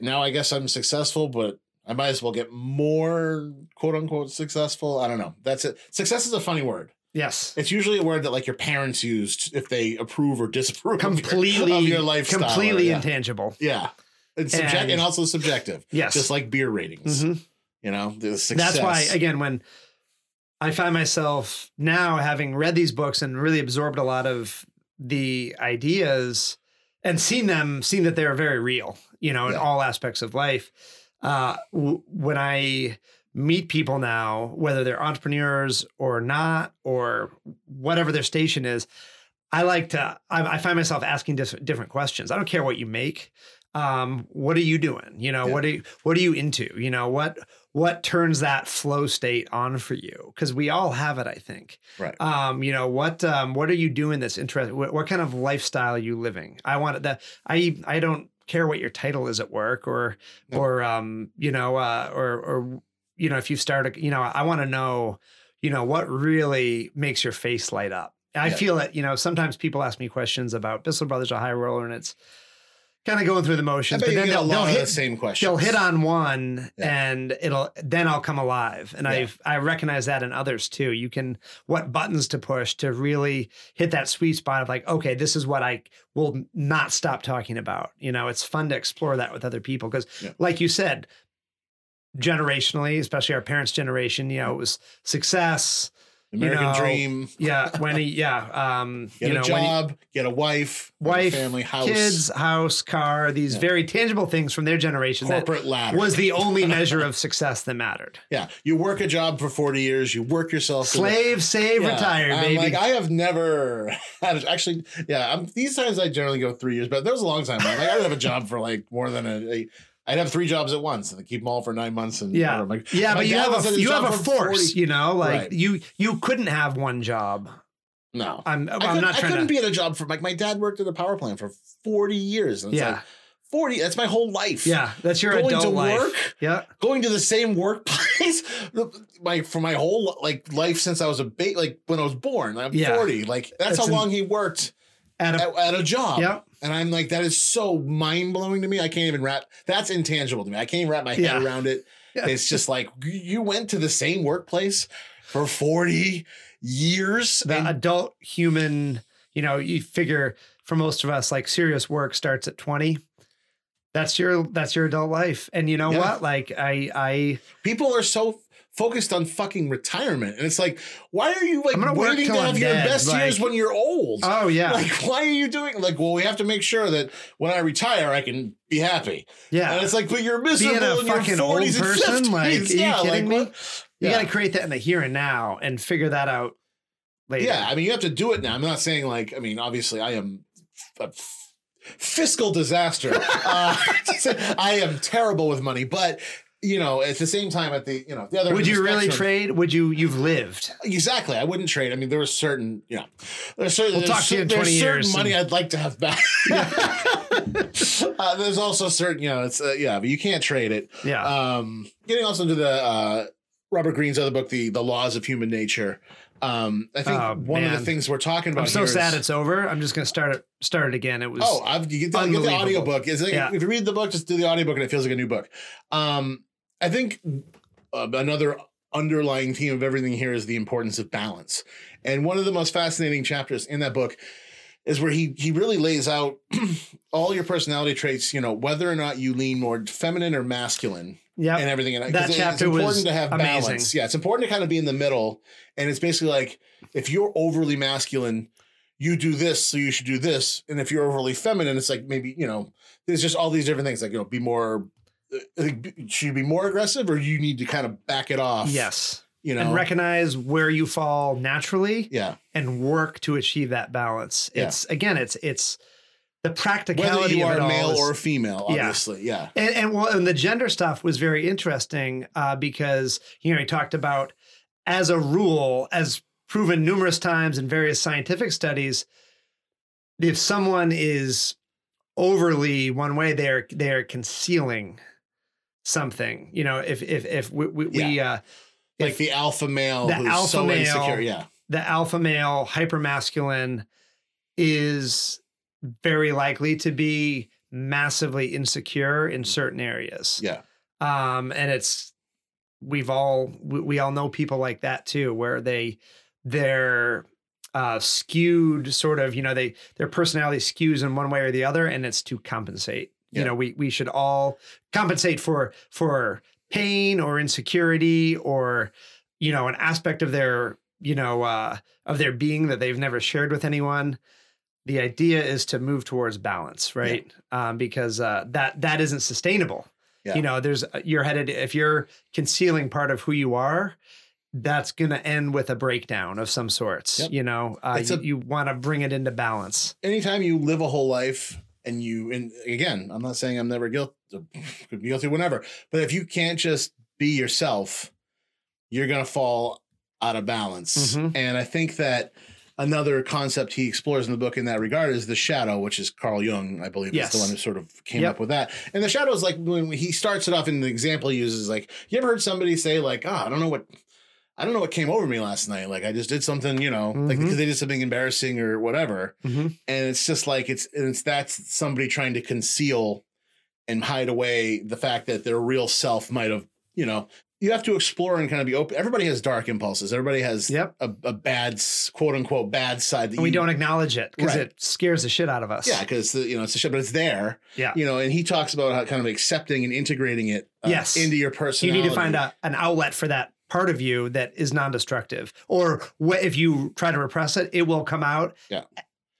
Now I guess I'm successful, but I might as well get more quote unquote successful. I don't know. That's it. Success is a funny word. Yes. It's usually a word that like your parents used if they approve or disapprove of your- completely of your lifestyle. completely yeah. intangible. yeah. It's subject And- and also subjective. Yes. Just like beer ratings. Mhm. You know, the success. That's why again when I find myself now having read these books and really absorbed a lot of the ideas and seen them seen that they're very real, you know, in Yeah. all aspects of life. Uh w- when I meet people now, whether they're entrepreneurs or not, or whatever their station is, I like to. I, I find myself asking dis- different questions. I don't care what you make. Um, what are you doing? You know, Yeah. what are you, what are you into? You know, what what turns that flow state on for you? Because we all have it, I think. Right. Um, you know, what um, what are you doing that's interesting? What, what kind of lifestyle are you living? I want that. I I don't care what your title is at work or No. or um, you know, uh, or or you know, if you start a, you know, I want to know, you know, what really makes your face light up. I Yeah. feel that, you know, sometimes people ask me questions about Bissell Brothers or High Roller and it's kind of going through the I motions, but then they'll, they'll of the hit, same question. they'll hit on one Yeah. and it'll, then I'll come alive. And Yeah. I've, I recognize that in others too. You can, what buttons to push to really hit that sweet spot of like, okay, this is what I will not stop talking about. You know, it's fun to explore that with other people. Cause Yeah. like you said, generationally, especially our parents' generation, you know, it was success. American know, dream. Yeah, when he, yeah, um, Get you know, a when he- job, get a wife, have a wife, family, house, kids, house, car, these Yeah. very tangible things from their generation that corporate ladder. was the only measure of success that mattered. yeah, you work a job for 40 years, you work yourself to the- Slave, save, Yeah, retire, I'm baby. Like I have never had actually. Yeah, I'm, these times I generally go three years, but there was a long time. Like I didn't have a job for like more than a. a I'd have three jobs at once and I keep them all for nine months. And yeah, yeah, my but you have a you have a force, 40 you know, like Right. you you couldn't have one job. No, I'm I I'm couldn't, not I couldn't to. be at a job for like my dad worked at a power plant for forty years. And it's yeah, like forty. That's my whole life. yeah, that's your going adult to life. work, Yeah, going to the same workplace, my for my whole like life since I was a baby, like when I was born. I'm Yeah. forty. Like that's how an- long he worked at a at, at a job. Yep. And I'm like, that is so mind blowing to me. I can't even wrap. That's intangible to me. I can't even wrap my head Yeah. around it. Yeah. It's just like you went to the same workplace for forty years. the and- adult human. You know, you figure for most of us, like serious work starts at twenty. That's your that's your adult life, and you know Yeah. what? Like I I people are so focused on fucking retirement, and it's like, why are you like I'm gonna work waiting to have your dead, best years when you're old? oh yeah Like, why are you doing like? Well, we have to make sure that when I retire, I can be happy. yeah. And it's like, but you're miserable Being a in your fucking old 40s and person, 50s. like, are you yeah, kidding me? what? You got to create that in the here and now and figure that out later. Yeah, I mean, you have to do it now. I'm not saying like, I mean, obviously, I am a, fiscal disaster. uh, I am terrible with money, but you know, at the same time, at the you know the other. Would you really trade? Would you? You've lived. Exactly, I wouldn't trade. I mean, there was certain, you know, there's certain, We'll there's, talk to you in there's 20 certain years money and- I'd like to have back. uh, there's also certain, you know, it's uh, yeah, but you can't trade it. Yeah. Um, getting also into the uh, Robert Greene's other book, the the Laws of Human Nature. Um, I think Oh, one of the things we're talking about. I'm so sad is- it's over. I'm just gonna start it. Start it again. It was. Oh, I've you get the, get the audiobook. It's like, Yeah. If you read the book, just do the audiobook and it feels like a new book. Um, I think uh, another underlying theme of everything here is the importance of balance. And one of the most fascinating chapters in that book is where he he really lays out all your personality traits, you know, whether or not you lean more feminine or masculine yeah. and everything. And That chapter it's important was to have amazing. balance. Yeah, it's important to kind of be in the middle. And it's basically like if you're overly masculine, you do this, so you should do this. And if you're overly feminine, it's like maybe you know, there's just all these different things. Like you know, be more. Uh, Should you be more aggressive, or you need to kind of back it off? Yes. you know. And recognize where you fall naturally yeah, and work to achieve that balance. Yeah. It's again, it's it's the practicality whether you of are male is- or female, Yeah. obviously, yeah, And, and well, and the gender stuff was very interesting uh, because you know he talked about as a rule, as proven numerous times in various scientific studies, if someone is overly one way, they're they're concealing something. You know, if if if we we, we uh, like if the alpha male the who's alpha so male- insecure. Yeah, the alpha male hypermasculine is very likely to be massively insecure in certain areas. yeah, um and it's we've all we, we all know people like that too where they they're uh skewed sort of you know they their personality skews in one way or the other and it's to compensate Yeah. you know we we should all compensate for for pain or insecurity or you know an aspect of their you know uh of their being that they've never shared with anyone the idea is to move towards balance right um because uh that that isn't sustainable Yeah. you know there's you're headed if you're concealing part of who you are that's going to end with a breakdown of some sorts Yep. you know uh, you, you want to bring it into balance anytime you live a whole life and you and again i'm not saying i'm never guilty could be guilty whenever but if you can't just be yourself you're gonna fall out of balance Mhm. and i think that another concept he explores in the book in that regard is the shadow which is carl jung i believe is the one who sort of came Yep. up with that and the shadow is like when he starts it off in the example he uses like you ever heard somebody say like oh i don't know what I don't know what came over me last night. Like I just did something, you know, like Mhm. because they did something embarrassing or whatever Mhm. and it's just like it's it's that's somebody trying to conceal and hide away the fact that their real self might have you know you have to explore and kind of be open everybody has dark impulses everybody has Yep. a, a bad quote unquote bad side that and we you- don't acknowledge it because Right. it scares the shit out of us yeah because you know it's a shit but it's there yeah you know and he talks about how kind of accepting and integrating it uh, Yes. into your personality. you need to find a, an outlet for that part of you that is non-destructive or wh- if you try to repress it it will come out Yeah.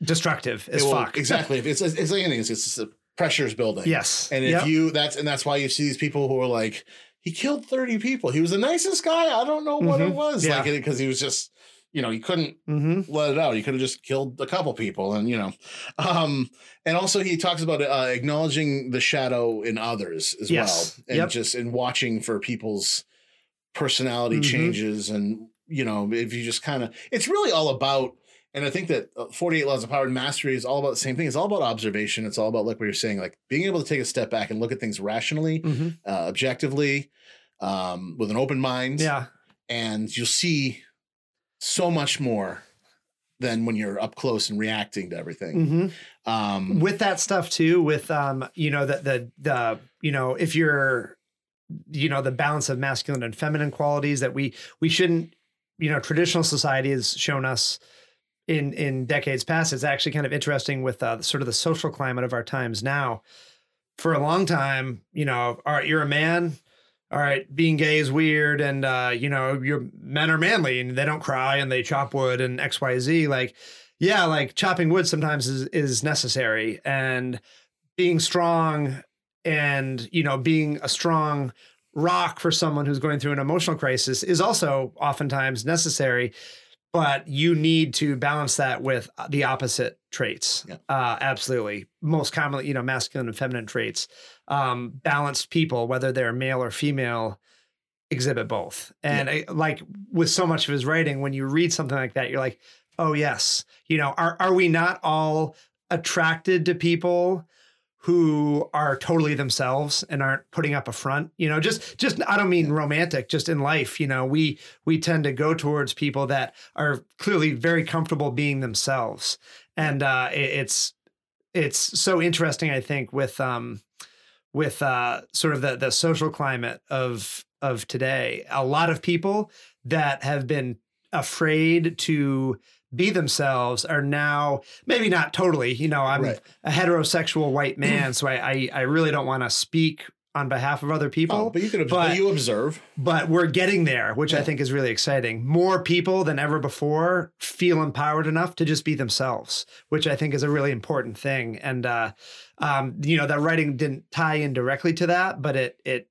destructive as will- fuck exactly if it's it's like anything it's, it's the pressure's building yes And if Yep. you that's and that's why you see these people who are like, he killed 30 people. He was the nicest guy. I don't know what it Mhm. was. Yeah. Like because he was just, you know, he couldn't Mhm. let it out. He could have just killed a couple people. And you know. Um, and also he talks about uh, acknowledging the shadow in others as Yes. well. And Yep. just in watching for people's personality Mhm. changes. And, you know, if you just kind of it's really all about and I think that uh, 48 Laws of Power and Mastery is all about the same thing. It's all about observation. It's all about, like what you're saying, like being able to take a step back and look at things rationally, Mhm. uh, objectively, um, with an open mind. yeah And you'll see so much more than when you're up close and reacting to everything. Mhm. Um, with that stuff too with um you know the the the you know if you're you know the balance of masculine and feminine qualities that we we shouldn't you know traditional society has shown us in in decades past. It's actually kind of interesting with uh, sort of the social climate of our times now. For a long time you know all right you're a man. All right being gay is weird and uh you know your men are manly and they don't cry and they chop wood and xyz like yeah like chopping wood sometimes is is necessary. And being strong and you know being a strong rock for someone who's going through an emotional crisis is also oftentimes necessary but you need to balance that with the opposite traits. Yeah. Uh, absolutely. Most commonly, you know, masculine and feminine traits. Um, balanced people, whether they're male or female, exhibit both. And I, like with so much of his writing, when you read something like that, you're like, oh yes, you know, are are we not all attracted to people who are totally themselves and aren't putting up a front you know just just i don't mean romantic just in life you know we we tend to go towards people that are clearly very comfortable being themselves. And uh it, it's it's so interesting i think with um with uh sort of the the social climate of of today. A lot of people that have been afraid to be themselves are now maybe not totally you know i'm Right. a heterosexual white man so I, I i really don't want to speak on behalf of other people Oh, but you could but- you observe. but we're getting there which i think is really exciting more people than ever before feel empowered enough to just be themselves which i think is a really important thing and uh um you know that writing didn't tie in directly to that but it it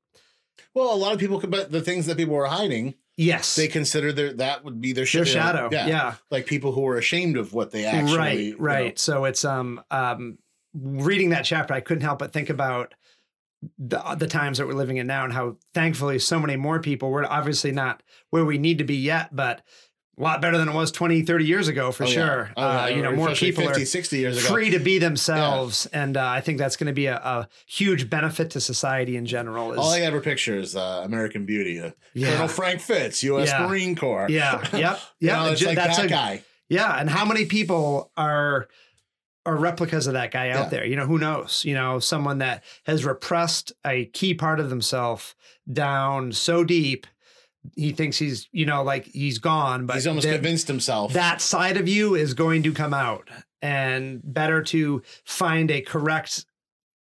Well, a lot of people could, but the things that people were hiding, yes. They consider their that would be their, sh- their shadow yeah, like people who are ashamed of what they actually. right. you know, right so it's um um reading that chapter i couldn't help but think about the the times that we're living in now and how thankfully so many more people we're obviously not where we need to be yet but a lot better than it was 20 30 years ago for Oh, yeah. sure Oh, yeah, uh, you know more people 50, are 60 years ago. free to be themselves and uh, i think that's going to be a, a huge benefit to society in general is, All I ever picture is uh, American Beauty. Uh, Yeah. Colonel Frank Fitts, U.S. Yeah. Marine Corps. yeah yep You yeah know, ju- like that's that a guy. Yeah, and how many people are are replicas of that guy out Yeah. there? You know, who knows? You know, someone that has repressed a key part of themselves down so deep, he thinks he's, you know, like he's gone, but He's almost convinced himself. that side of you is going to come out, and better to find a correct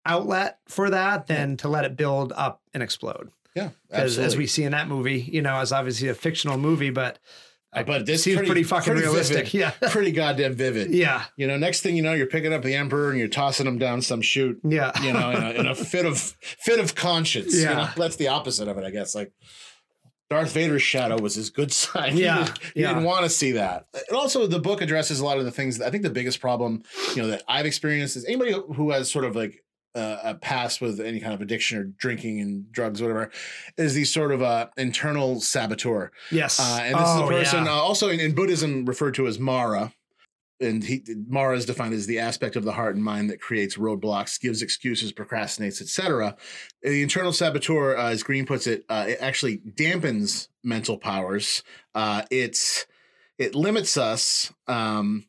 outlet for that than to let it build up and explode. yeah, Because as we see in that movie, you know, as obviously a fictional movie, but Uh, but this seems pretty, fucking pretty realistic. vivid. Yeah, pretty goddamn vivid. yeah, You know, next thing you know, you're picking up the emperor and you're tossing him down some chute. yeah. You know, in a, in a fit of fit of conscience. You Yeah. know, that's the opposite of it, I guess. Like Darth Vader's shadow was his good side. Yeah, he yeah. didn't want to see that. And also, the book addresses a lot of the things. That I think the biggest problem, you know, that I've experienced is anybody who has sort of like uh, a past with any kind of addiction or drinking and drugs, whatever, is these sort of uh, internal saboteur. Yes. Uh, and this is Oh, a person yeah. uh, also in, in Buddhism referred to as Mara. And he Mara is defined as the aspect of the heart and mind that creates roadblocks, gives excuses, procrastinates, etc. The internal saboteur, uh, as Greene puts it, uh, it actually dampens mental powers. Uh, it's it limits us. Um,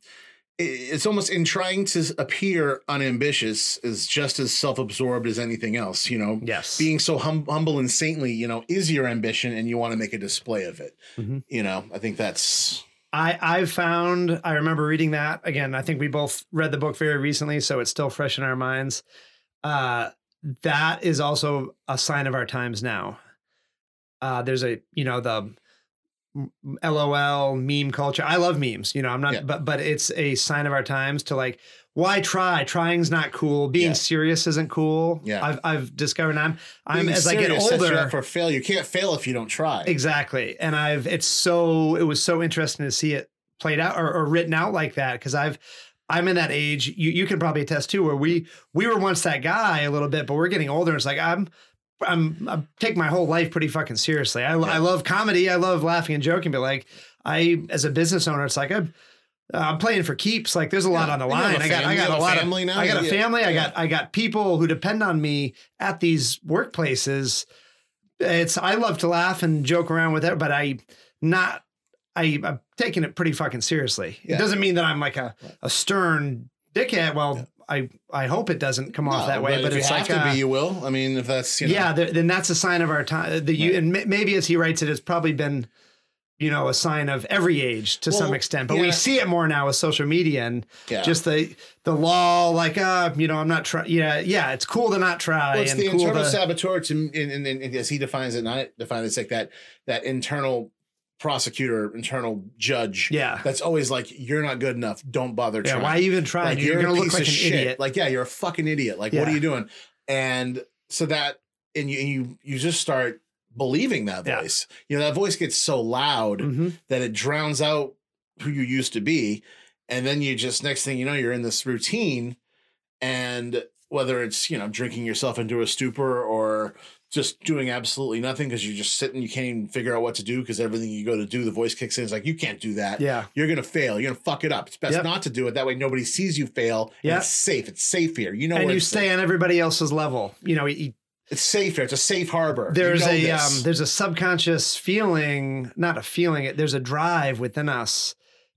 it- it's almost in trying to appear unambitious is just as self-absorbed as anything else. You know, yes. being so hum- humble and saintly, you know, is your ambition, and you want to make a display of it. Mhm. You know, I think that's I I've found I remember reading that again. I think we both read the book very recently, so it's still fresh in our minds. Uh, that is also a sign of our times now. Uh, there's a you know the LOL meme culture. I love memes. You know, I'm not, Yeah. but but it's a sign of our times to like. Why try? Trying's not cool. Being Yeah. serious isn't cool. Yeah. I've I've discovered. I'm I'm being as I get serious sets you older. for failure. You can't fail if you don't try. Exactly. And I've it's so it was so interesting to see it played out or, or written out like that because I've I'm in that age. You you can probably attest too, where we we were once that guy a little bit, but we're getting older. And It's like I'm I'm I take my whole life pretty fucking seriously. I I love comedy. I love laughing and joking, but like I as a business owner, it's like I'm. I'm playing for keeps. Like there's a lot Yeah. on the line. I got, I got a lot family of, now? I got a family. I got, I got people who depend on me at these workplaces. It's, I love to laugh and joke around with it, but I not, I, I'm taking it pretty fucking seriously. Yeah. It doesn't mean that I'm like a, a stern dickhead. Well, I, I hope it doesn't come off that way, but, if it's like, have to uh, be, you will. I mean, if that's you know, yeah, th- then that's a sign of our time. The you Right. and m- maybe as he writes it, it's probably been, you know, a sign of every age to some extent. But yeah. we see it more now with social media and yeah. just the the law. Like, uh, you know, I'm not trying. Yeah, yeah, it's cool to not try. Well, it's and the cool internal to, saboteur to, and, and, and as he defines it, and I define it, it's like that that internal prosecutor, internal judge. Yeah. that's always like you're not good enough. Don't bother yeah. trying. Why even try? Like, you're, you're, gonna look like an shit. idiot. Like, yeah, you're a fucking idiot. Like, what are you doing? And so that, and you, and you, you just start believing that Yeah. voice. You know, that voice gets so loud Mhm. that it drowns out who you used to be and then you just next thing you know you're in this routine and whether it's you know drinking yourself into a stupor or just doing absolutely nothing because you're just sitting you can't even figure out what to do because everything you go to do the voice kicks in it's like you can't do that Yeah. you're gonna fail you're gonna fuck it up it's best Yep. not to do it that way nobody sees you fail Yeah. It's safe it's safe here you know and you stay on everybody else's level. You know, you, it's safe here it's a safe harbor You there's know a um, there's a subconscious feeling, not a feeling. It there's a drive within us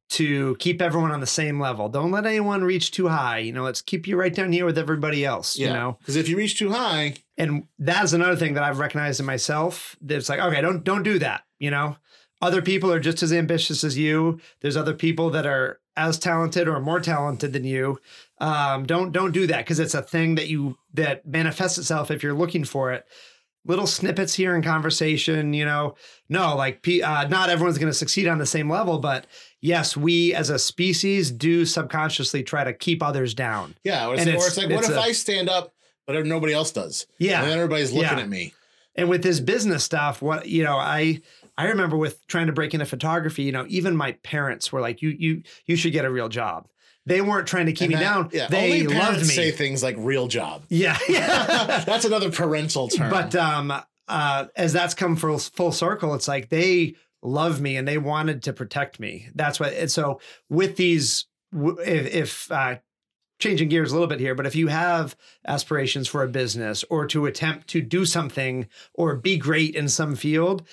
to keep everyone on the same level. Don't let anyone reach too high. You know, let's keep you right down here with everybody else. yeah You know, because if you reach too high and that's another thing that I've recognized in myself. That's like, okay, don't don't do that. You know, other people are just as ambitious as you. There's other people that are as talented or more talented than you. Um, don't don't do that because it's a thing that you that manifests itself if you're looking for it. Little snippets here in conversation, you know. No, like uh, not everyone's going to succeed on the same level, but yes, we as a species do subconsciously try to keep others down. yeah or it's, And or it's- it's like what it's if a- I stand up but nobody else does Yeah, and everybody's looking Yeah. at me And with this business stuff, what you know, I I remember with trying to break into photography, you know, even my parents were like, "You you you should get a real job." They weren't trying to keep And me that- down. yeah They only loved me. say things like real job yeah, yeah. that's another parental term but um, uh, as that's come full full circle, it's like they love me and they wanted to protect me. That's what. And so with these, if, if uh, changing gears a little bit here, but if you have aspirations for a business or to attempt to do something or be great in some field,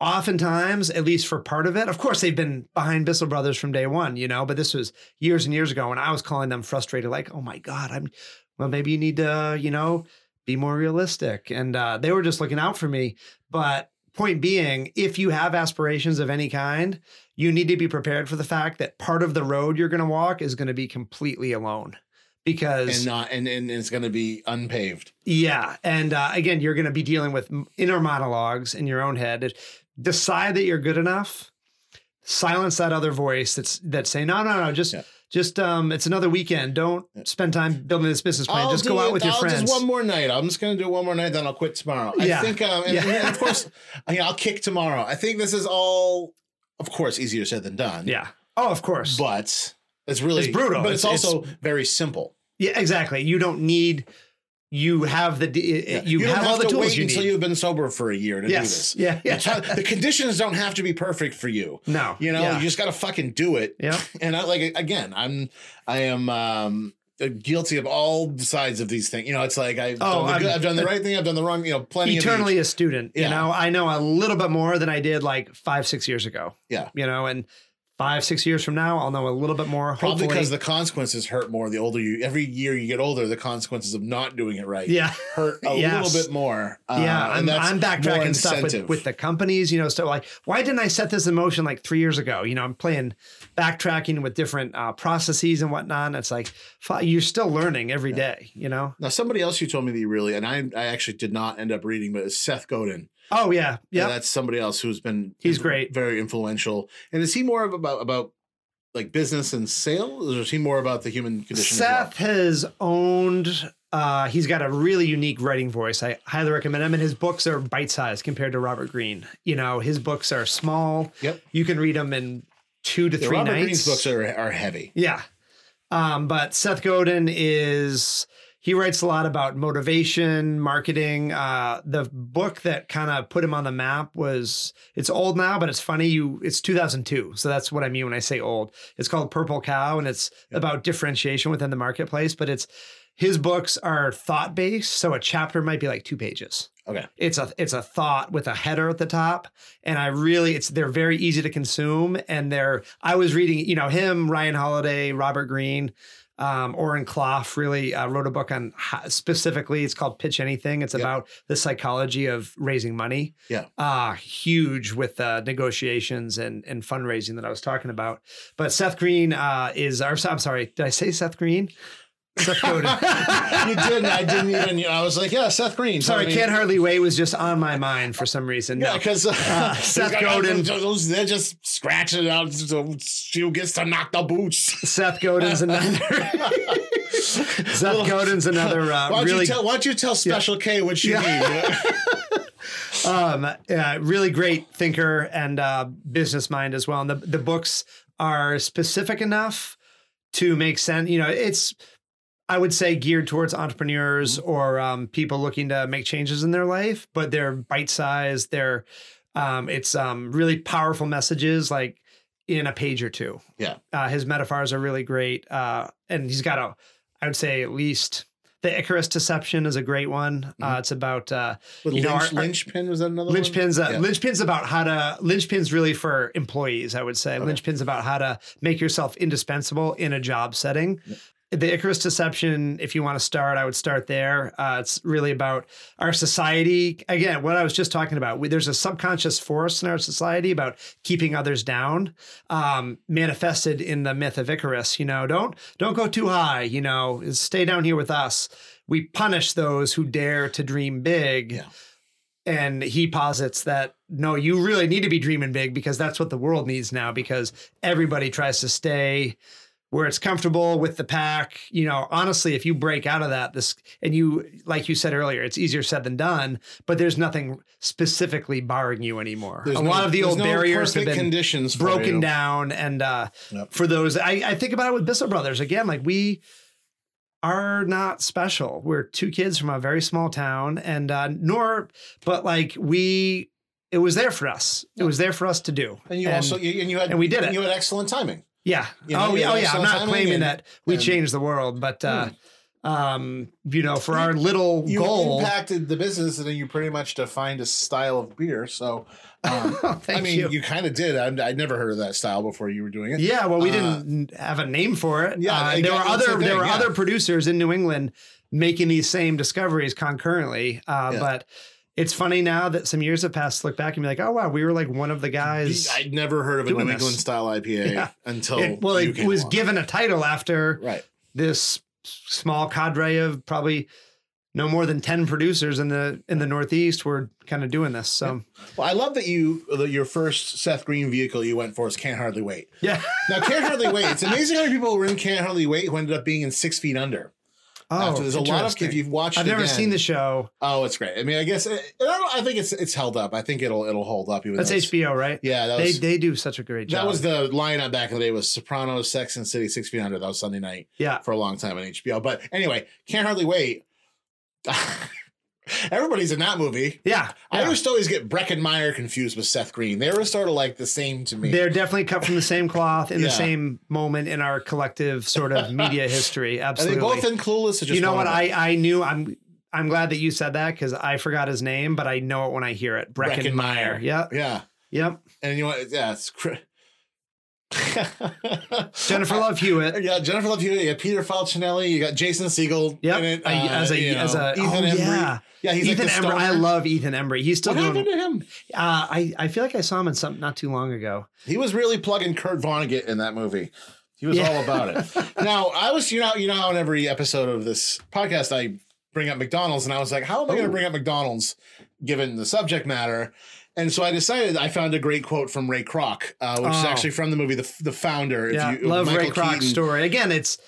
oftentimes, at least for part of it, of course, they've been behind Bissell Brothers from day one, you know, but this was years and years ago when I was calling them frustrated, like, oh my God, I'm, well, maybe you need to, you know, be more realistic. And uh, they were just looking out for me. But point being, if you have aspirations of any kind, you need to be prepared for the fact that part of the road you're going to walk is going to be completely alone. Because and not and, and it's going to be unpaved yeah, and uh, again, you're going to be dealing with inner monologues in your own head. Decide that you're good enough. Silence that other voice that's that say no, no, no, just Yeah. Just um, it's another weekend. Don't spend time building this business plan. just go out it- with your I'll friends. Just one more night. I'm just going to do one more night, then I'll quit tomorrow. I Yeah. think, um, and, Yeah. and of course, I mean, I'll kick tomorrow. I think this is all, of course, easier said than done. yeah. Oh, of course. but it's really It's brutal. But it's, It's- also very simple. yeah, exactly. You don't need. You have the d- you, don't have, all the to tools wait you until need. you've been sober for a year to yes. do this. Yeah. The Yeah. the conditions don't have to be perfect for you. no. You know, Yeah. you just got to fucking do it. yeah. And I like again, I'm I am um guilty of all sides of these things. You know, it's like I've, Oh, done, good, I've done the right thing, I've done the wrong. You know, plenty eternally a student. You know, I know a little bit more than I did like five, six years ago. Yeah. You know, and five, six years from now, I'll know a little bit more. Probably because the consequences hurt more the older you. Every year you get older, the consequences of not doing it right yeah. hurt a Yes. little bit more. Uh, yeah, and I'm, that's I'm backtracking stuff with, with the companies, you know. So like, why didn't I set this in motion like three years ago? You know, I'm playing backtracking with different uh, processes and whatnot. And it's like you're still learning every day, you know. Now, somebody else you told me that you really, and I, I actually did not end up reading, but it's Seth Godin. Oh yeah, Yeah, yeah. that's somebody else who's been He's great. very influential. And is he more of about about like business and sales, or is he more about the human condition? Seth has owned. Uh, he's got a really unique writing voice. I highly recommend him, and his books are bite sized compared to Robert Greene. You know, his books are small. Yep. You can read them in two to well? three Robert nights. Greene's books are are heavy. Yeah. Um, but Seth Godin is he writes a lot about motivation, marketing. Uh, the book that kind of put him on the map was it's old now, but it's funny. You it's 2002, so that's what I mean when I say old. It's called Purple Cow, and it's about differentiation within the marketplace. But it's his books are thought based, so a chapter might be like two pages Okay. it's a it's a thought with a header at the top and i really it's they're very easy to consume and they're i was reading you know him ryan holiday robert greene um, Oren Klaff really uh, wrote a book on how, specifically. It's called Pitch Anything. It's Yeah. about the psychology of raising money. Yeah. uh, huge with uh, negotiations and and fundraising that I was talking about. But Seth Green uh, is our. I'm sorry, did I say Seth Green? Seth Godin. you didn't. I didn't even. I was like, yeah, Seth Green. Sorry, I mean- can't hardly wait was just on my mind for some reason. Yeah, No. because uh, Seth Godin- they're just scratching out. So she gets to knock the boots. Seth Godin's another. Seth Godin's another why uh, don't really you tell? Why don't you tell Special K what she Yeah. needs? um, uh, really great thinker and uh, business mind as well. And the, the books are specific enough to make sense. You know, it's I would say geared towards entrepreneurs or um, people looking to make changes in their life, but they're bite sized. They're um, it's um, really powerful messages like in a page or two. Yeah. Uh, his metaphors are really great. Uh, and he's got a, I would say at least the Icarus Deception is a great one. Uh, it's about, uh, you know, Lynch, our- our- Linchpin was that another one? Linchpin's uh, Yeah. Linchpin's about how to linchpin's really for employees, I would say. Okay. Linchpin's about how to make yourself indispensable in a job setting. The Icarus Deception, if you want to start, I would start there. Uh, it's really about our society. Again, what I was just talking about. We, there's a subconscious force in our society about keeping others down, um, manifested in the myth of Icarus. You know, don't don't go too high. You know, stay down here with us. We punish those who dare to dream big. Yeah. And he posits that no, you really need to be dreaming big because that's what the world needs now because everybody tries to stay where it's comfortable with the pack. You know, honestly, if you break out of that, this and you, like you said earlier, it's easier said than done, but there's nothing specifically barring you anymore. There's a no- lot of the old no barriers have been conditions broken down. And uh, for those, I, I think about it with Bissell Brothers again, like we are not special. We're two kids from a very small town, and uh, nor, but like we, it was there for us. It was there for us to do. And you also you, and you had and we did it. You had excellent timing. Yeah. You know, oh, yeah. Oh, yeah. I'm not claiming and- that we and- changed the world, but, uh, um, you know, for our little You goal. impacted the business, and then you pretty much defined a style of beer. So, um, Oh, I mean, you. you, kind of did. I, I'd never heard of that style before you were doing it. Yeah, well, we Uh, didn't have a name for it. yeah, Uh, there were other the there were yeah. other producers in New England making these same discoveries concurrently. Uh, Yeah. But it's funny now that some years have passed. Look back and be like, oh wow, we were like one of the guys. I'd never heard of a New this. England style IPA Yeah. until It- well, it was given a title after right. this small cadre of probably no more than ten producers in the in the Northeast were kind of doing this. So Well, I love that you that your first Seth Green vehicle you went for is Can't Hardly Wait. yeah. Now, Can't Hardly Wait. It's amazing how many people were in Can't Hardly Wait who ended up being in Six Feet Under. Oh, there's a lot of if you've watched. I've never again- seen the show. Oh, it's great. I mean, I guess it, I, don't, I think it's it's held up. I think it'll it'll hold up. Even That's HBO, right? Yeah, that They was they do such a great job. that was the lineup back in the day was Sopranos, Sex and City, Six Feet Under. That was Sunday night yeah. for a long time on HBO. But anyway, Can't Hardly Wait. Everybody's in that movie. Yeah. I yeah. used to always get Breckin Meyer confused with Seth Green. They were sort of like the same to me. They're definitely cut from the same cloth in Yeah. the same moment in our collective sort of media history. Absolutely. Are they both in Clueless? You know what? I I knew. I'm I'm glad that you said that because I forgot his name, but I know it when I hear it. Breckin Meyer. Breckenmeyer. Yep. Yeah. Yep. And you know what? Yeah, it's. Cr- Jennifer Love Hewitt. Yeah, Jennifer Love Hewitt. You got Peter Facinelli. You got Jason Segel. yeah, I- as a- you know, as a- Ethan oh, Embry. yeah. yeah, he's Ethan like Embry. I love Ethan Embry. He's still What doing. happened to him? Uh, I I feel like I saw him in something not too long ago. He was really plugging Kurt Vonnegut in that movie. He was Yeah. all about it. now, I was, you know, you know how in every episode of this podcast I bring up McDonald's, and I was like, how am I going Oh. to bring up McDonald's given the subject matter? And so I decided I found a great quote from Ray Kroc, uh, which is Oh. actually from the movie The, the Founder. If yeah, you, love Michael Ray Kroc's Keaton. story. Again, it's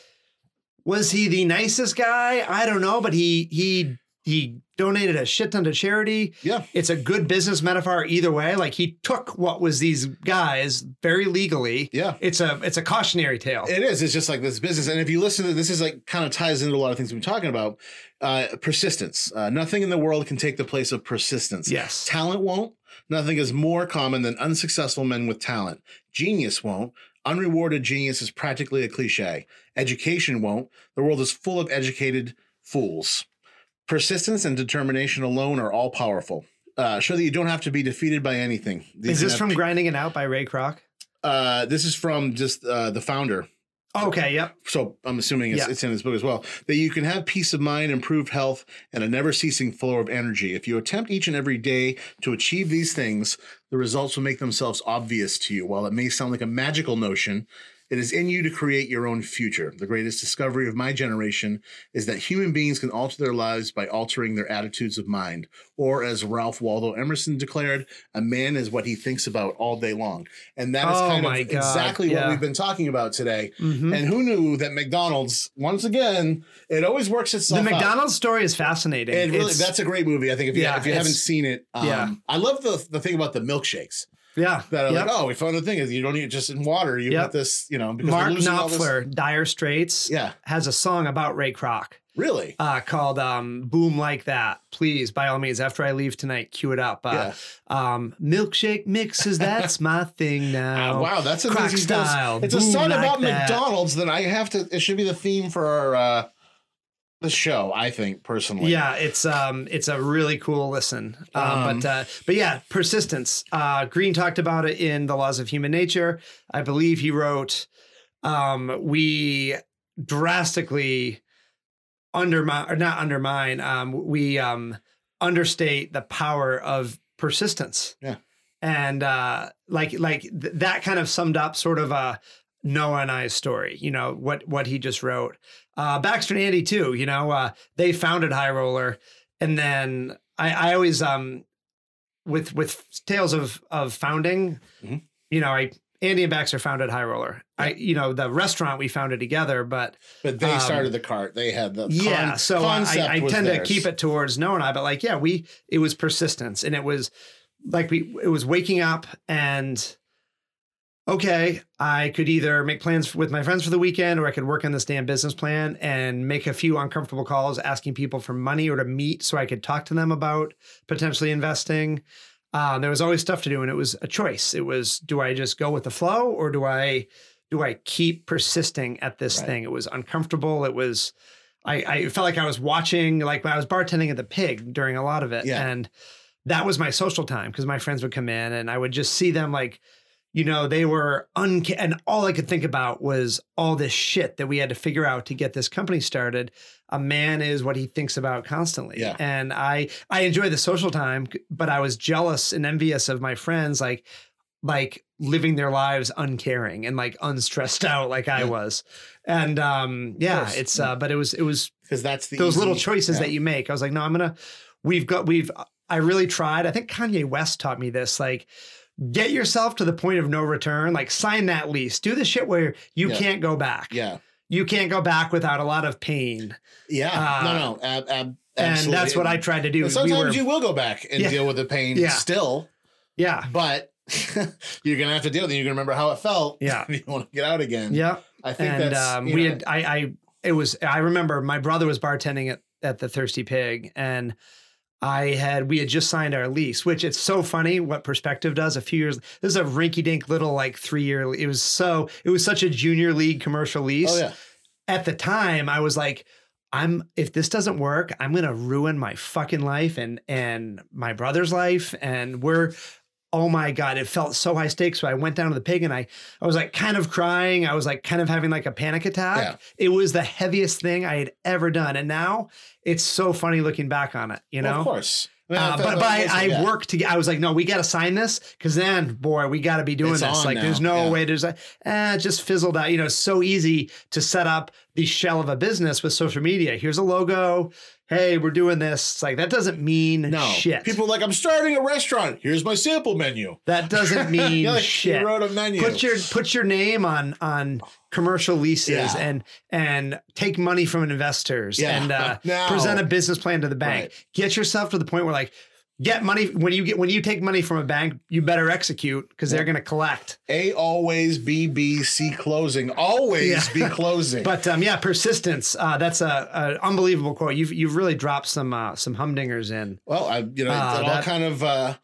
was he the nicest guy? I don't know, but he he he donated a shit ton to charity. Yeah. It's a good business metaphor either way. Like he took what was these guys very legally. Yeah. It's a it's a cautionary tale. It is. It's just like this business. And if you listen to this, is like kind of ties into a lot of things we've been talking about. Uh, persistence. Uh, nothing in the world can take the place of persistence. yes. Talent won't. Nothing is more common than unsuccessful men with talent. Genius won't. Unrewarded genius is practically a cliche. Education won't. The world is full of educated fools. Persistence and determination alone are all powerful. Uh, show that you don't have to be defeated by anything. Is this from Grinding It Out by Ray Kroc? Uh, this is from just uh, the founder Okay, yep. so I'm assuming it's, Yeah. it's in his book as well, that you can have peace of mind, improved health, and a never ceasing flow of energy. If you attempt each and every day to achieve these things, the results will make themselves obvious to you. While it may sound like a magical notion, it is in you to create your own future. The greatest discovery of my generation is that human beings can alter their lives by altering their attitudes of mind. Or, as Ralph Waldo Emerson declared, a man is what he thinks about all day long. And that is Oh kind of God, exactly what we've been talking about today. Mhm. And who knew that McDonald's, once again, it always works The itself out. McDonald's story is fascinating. Really, It's- that's a great movie. I think if you, Yeah, if you haven't seen it, um, yeah. I love the the thing about the milkshakes. Yeah. that are Yep. like, oh, we found the thing is you don't eat it just in water. You Yep. put this, you know, because Mark all this- Knopfler, Dire Straits, Yeah, has a song about Ray Kroc really. uh, called um, "Boom Like That." Please, by all means, after I leave tonight, cue it up. Uh, um, milkshake mixes, that's my thing now. Uh, wow, that's a Kroc style, It's a song like about that. McDonald's. Then I have to. It should be the theme for our uh, the show. I think personally. Yeah, it's um, it's a really cool listen. Um, Um, but uh, but yeah, persistence. Uh, Greene talked about it in the Laws of Human Nature. I believe he wrote, um, we drastically undermine or not undermine. Um, we um, understate the power of persistence. Yeah. and uh, like like th- that kind of summed up sort of a Noah and I's story. You know what what he just wrote. Uh, Baxter and Andy too. You know uh, they founded High Roller, and then I, I always um with with tales of of founding. Mhm. You know, I Andy and Baxter founded High Roller. I you know the restaurant we founded together, but but they um, started the cart. They had the yeah. con- so I, I tend theirs. to keep it towards Noah and I, but like yeah, we it was persistence, and it was like we it was waking up and okay, I could either make plans with my friends for the weekend or I could work on this damn business plan and make a few uncomfortable calls asking people for money or to meet so I could talk to them about potentially investing. Um, there was always stuff to do and it was a choice. It was do I just go with the flow or do I do I keep persisting at this Right. thing? It was uncomfortable. It was I, I felt like I was watching like when I was bartending at the pig during a lot of it. Yeah. And that was my social time because my friends would come in and I would just see them like, you know, they were unca- and all I could think about was all this shit that we had to figure out to get this company started. A man is what he thinks about constantly. Yeah. And I I enjoy the social time, but I was jealous and envious of my friends like like living their lives uncaring and like unstressed out like I was. And um yeah, it's uh but it was it was because that's the those little choices yeah. that you make. I was like, no, I'm gonna. We've got. We've. I really tried. I think Kanye West taught me this. Like, get yourself to the point of no return. Like, sign that lease. Do the shit where you Yeah. can't go back. Yeah, You can't go back without a lot of pain. yeah. Uh, no, no. Ab, ab, And that's what I tried to do. And sometimes we were, you will go back and Yeah. deal with the pain Yeah. still, yeah. but you're gonna have to deal with it. You're gonna remember how it felt. Yeah. you want to get out again. Yeah. I think and that's um, we know, had I, I it was I remember my brother was bartending at, at the Thirsty Pig and I had we had just signed our lease, which it's so funny what perspective does. A few years this is a rinky dink little like three year. It was so it was such a junior league commercial lease. Oh yeah, At the time, I was like, I'm if this doesn't work, I'm gonna ruin my fucking life and and my brother's life, and we're oh my god it felt so high stakes so i went down to the pig and i i was like kind of crying i was like kind of having like a panic attack Yeah. it was the heaviest thing i had ever done and now it's so funny looking back on it you Well, know of course. Uh, but but like- I, I worked to get. I was like, no, we got to sign this because then, boy, we got to be doing It's this. Like, now, there's no yeah. way. There's a eh, just fizzled out. You know, so easy to set up the shell of a business with social media. Here's a logo. Hey, we're doing this. It's like that doesn't mean No, shit. people are like I'm starting a restaurant. Here's my sample menu. that doesn't mean like, shit. You wrote a menu. Put your put your name on on commercial leases Yeah. and and take money from investors Yeah. and uh, present a business plan to the bank. Right. Get yourself to the point where like get money when you get when you take money from a bank, you better execute because they're going to collect. A always B B C closing. Always Yeah. be closing. But um, yeah, persistence. Uh, that's a, a unbelievable quote. You've you've really dropped some uh, some humdingers in. well, I you know Uh, it all that- kind of uh,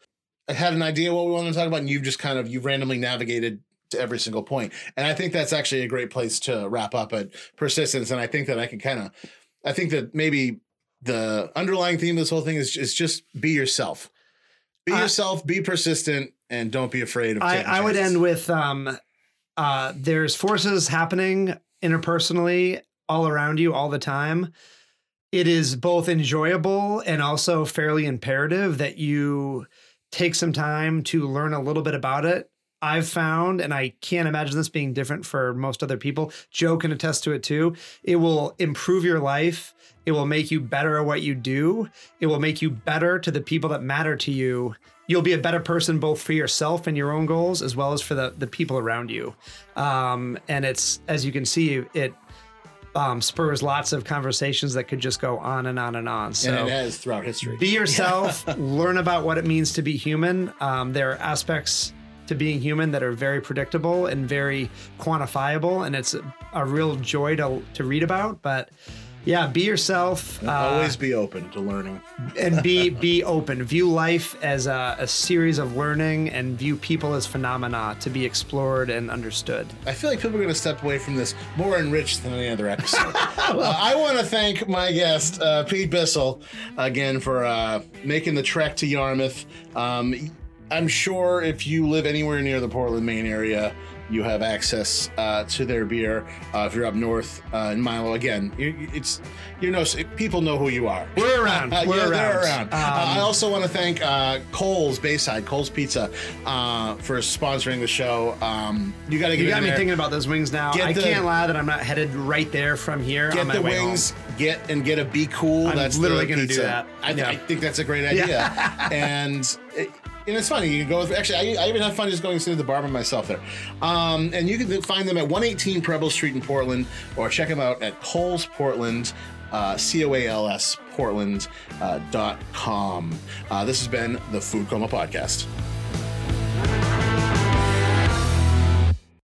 I had an idea what we wanted to talk about, and you've just kind of you've randomly navigated to every single point. And I think that's actually a great place to wrap up at persistence. And I think that I can kind of I think that maybe the underlying theme of this whole thing is is just be yourself. Be Uh, yourself, be persistent, and don't be afraid of I, I would end with um, uh, there's forces happening interpersonally all around you all the time. It is both enjoyable and also fairly imperative that you take some time to learn a little bit about it. I've found, and I can't imagine this being different for most other people. Joe can attest to it too. It will improve your life. It will make you better at what you do. It will make you better to the people that matter to you. You'll be a better person both for yourself and your own goals, as well as for the the people around you. Um, and it's as you can see, it um, spurs lots of conversations that could just go on and on and on. So and it has throughout history. be yourself learn about what it means to be human um, there are aspects to being human that are very predictable and very quantifiable, and it's a, real joy to to read about. But yeah, be yourself. Uh, Always be open to learning. and be be open. View life as a, a series of learning, and view people as phenomena to be explored and understood. I feel like people are going to step away from this more enriched than any other episode. uh, I want to thank my guest, uh, Pete Bissell, again for uh, making the trek to Yarmouth. Um, I'm sure if you live anywhere near the Portland, Maine area, you have access uh, to their beer. Uh, if you're up north uh, in Milo, again, you, it's you know people know who you are. We're around. Uh, We're yeah, around. they're around. Uh, Um, I also want to thank uh, Coals Bayside, Coals Pizza, uh, for sponsoring the show. Um, you got to get You got me there. thinking about those wings now. Get I the- can't lie that I'm not headed right there from here. on Get my the way home. wings, get and get a be cool. I'm that's literally gonna do that. I, Yeah. I think that's a great idea. and it, and it's funny. You can go with actually. I, I even had fun just going to the bar by myself there. Um, and you can find them at 118 Preble Street in Portland, or check them out at Coals Portland. Uh, C O A L S uh, dot com. Uh, this has been the Food Coma Podcast.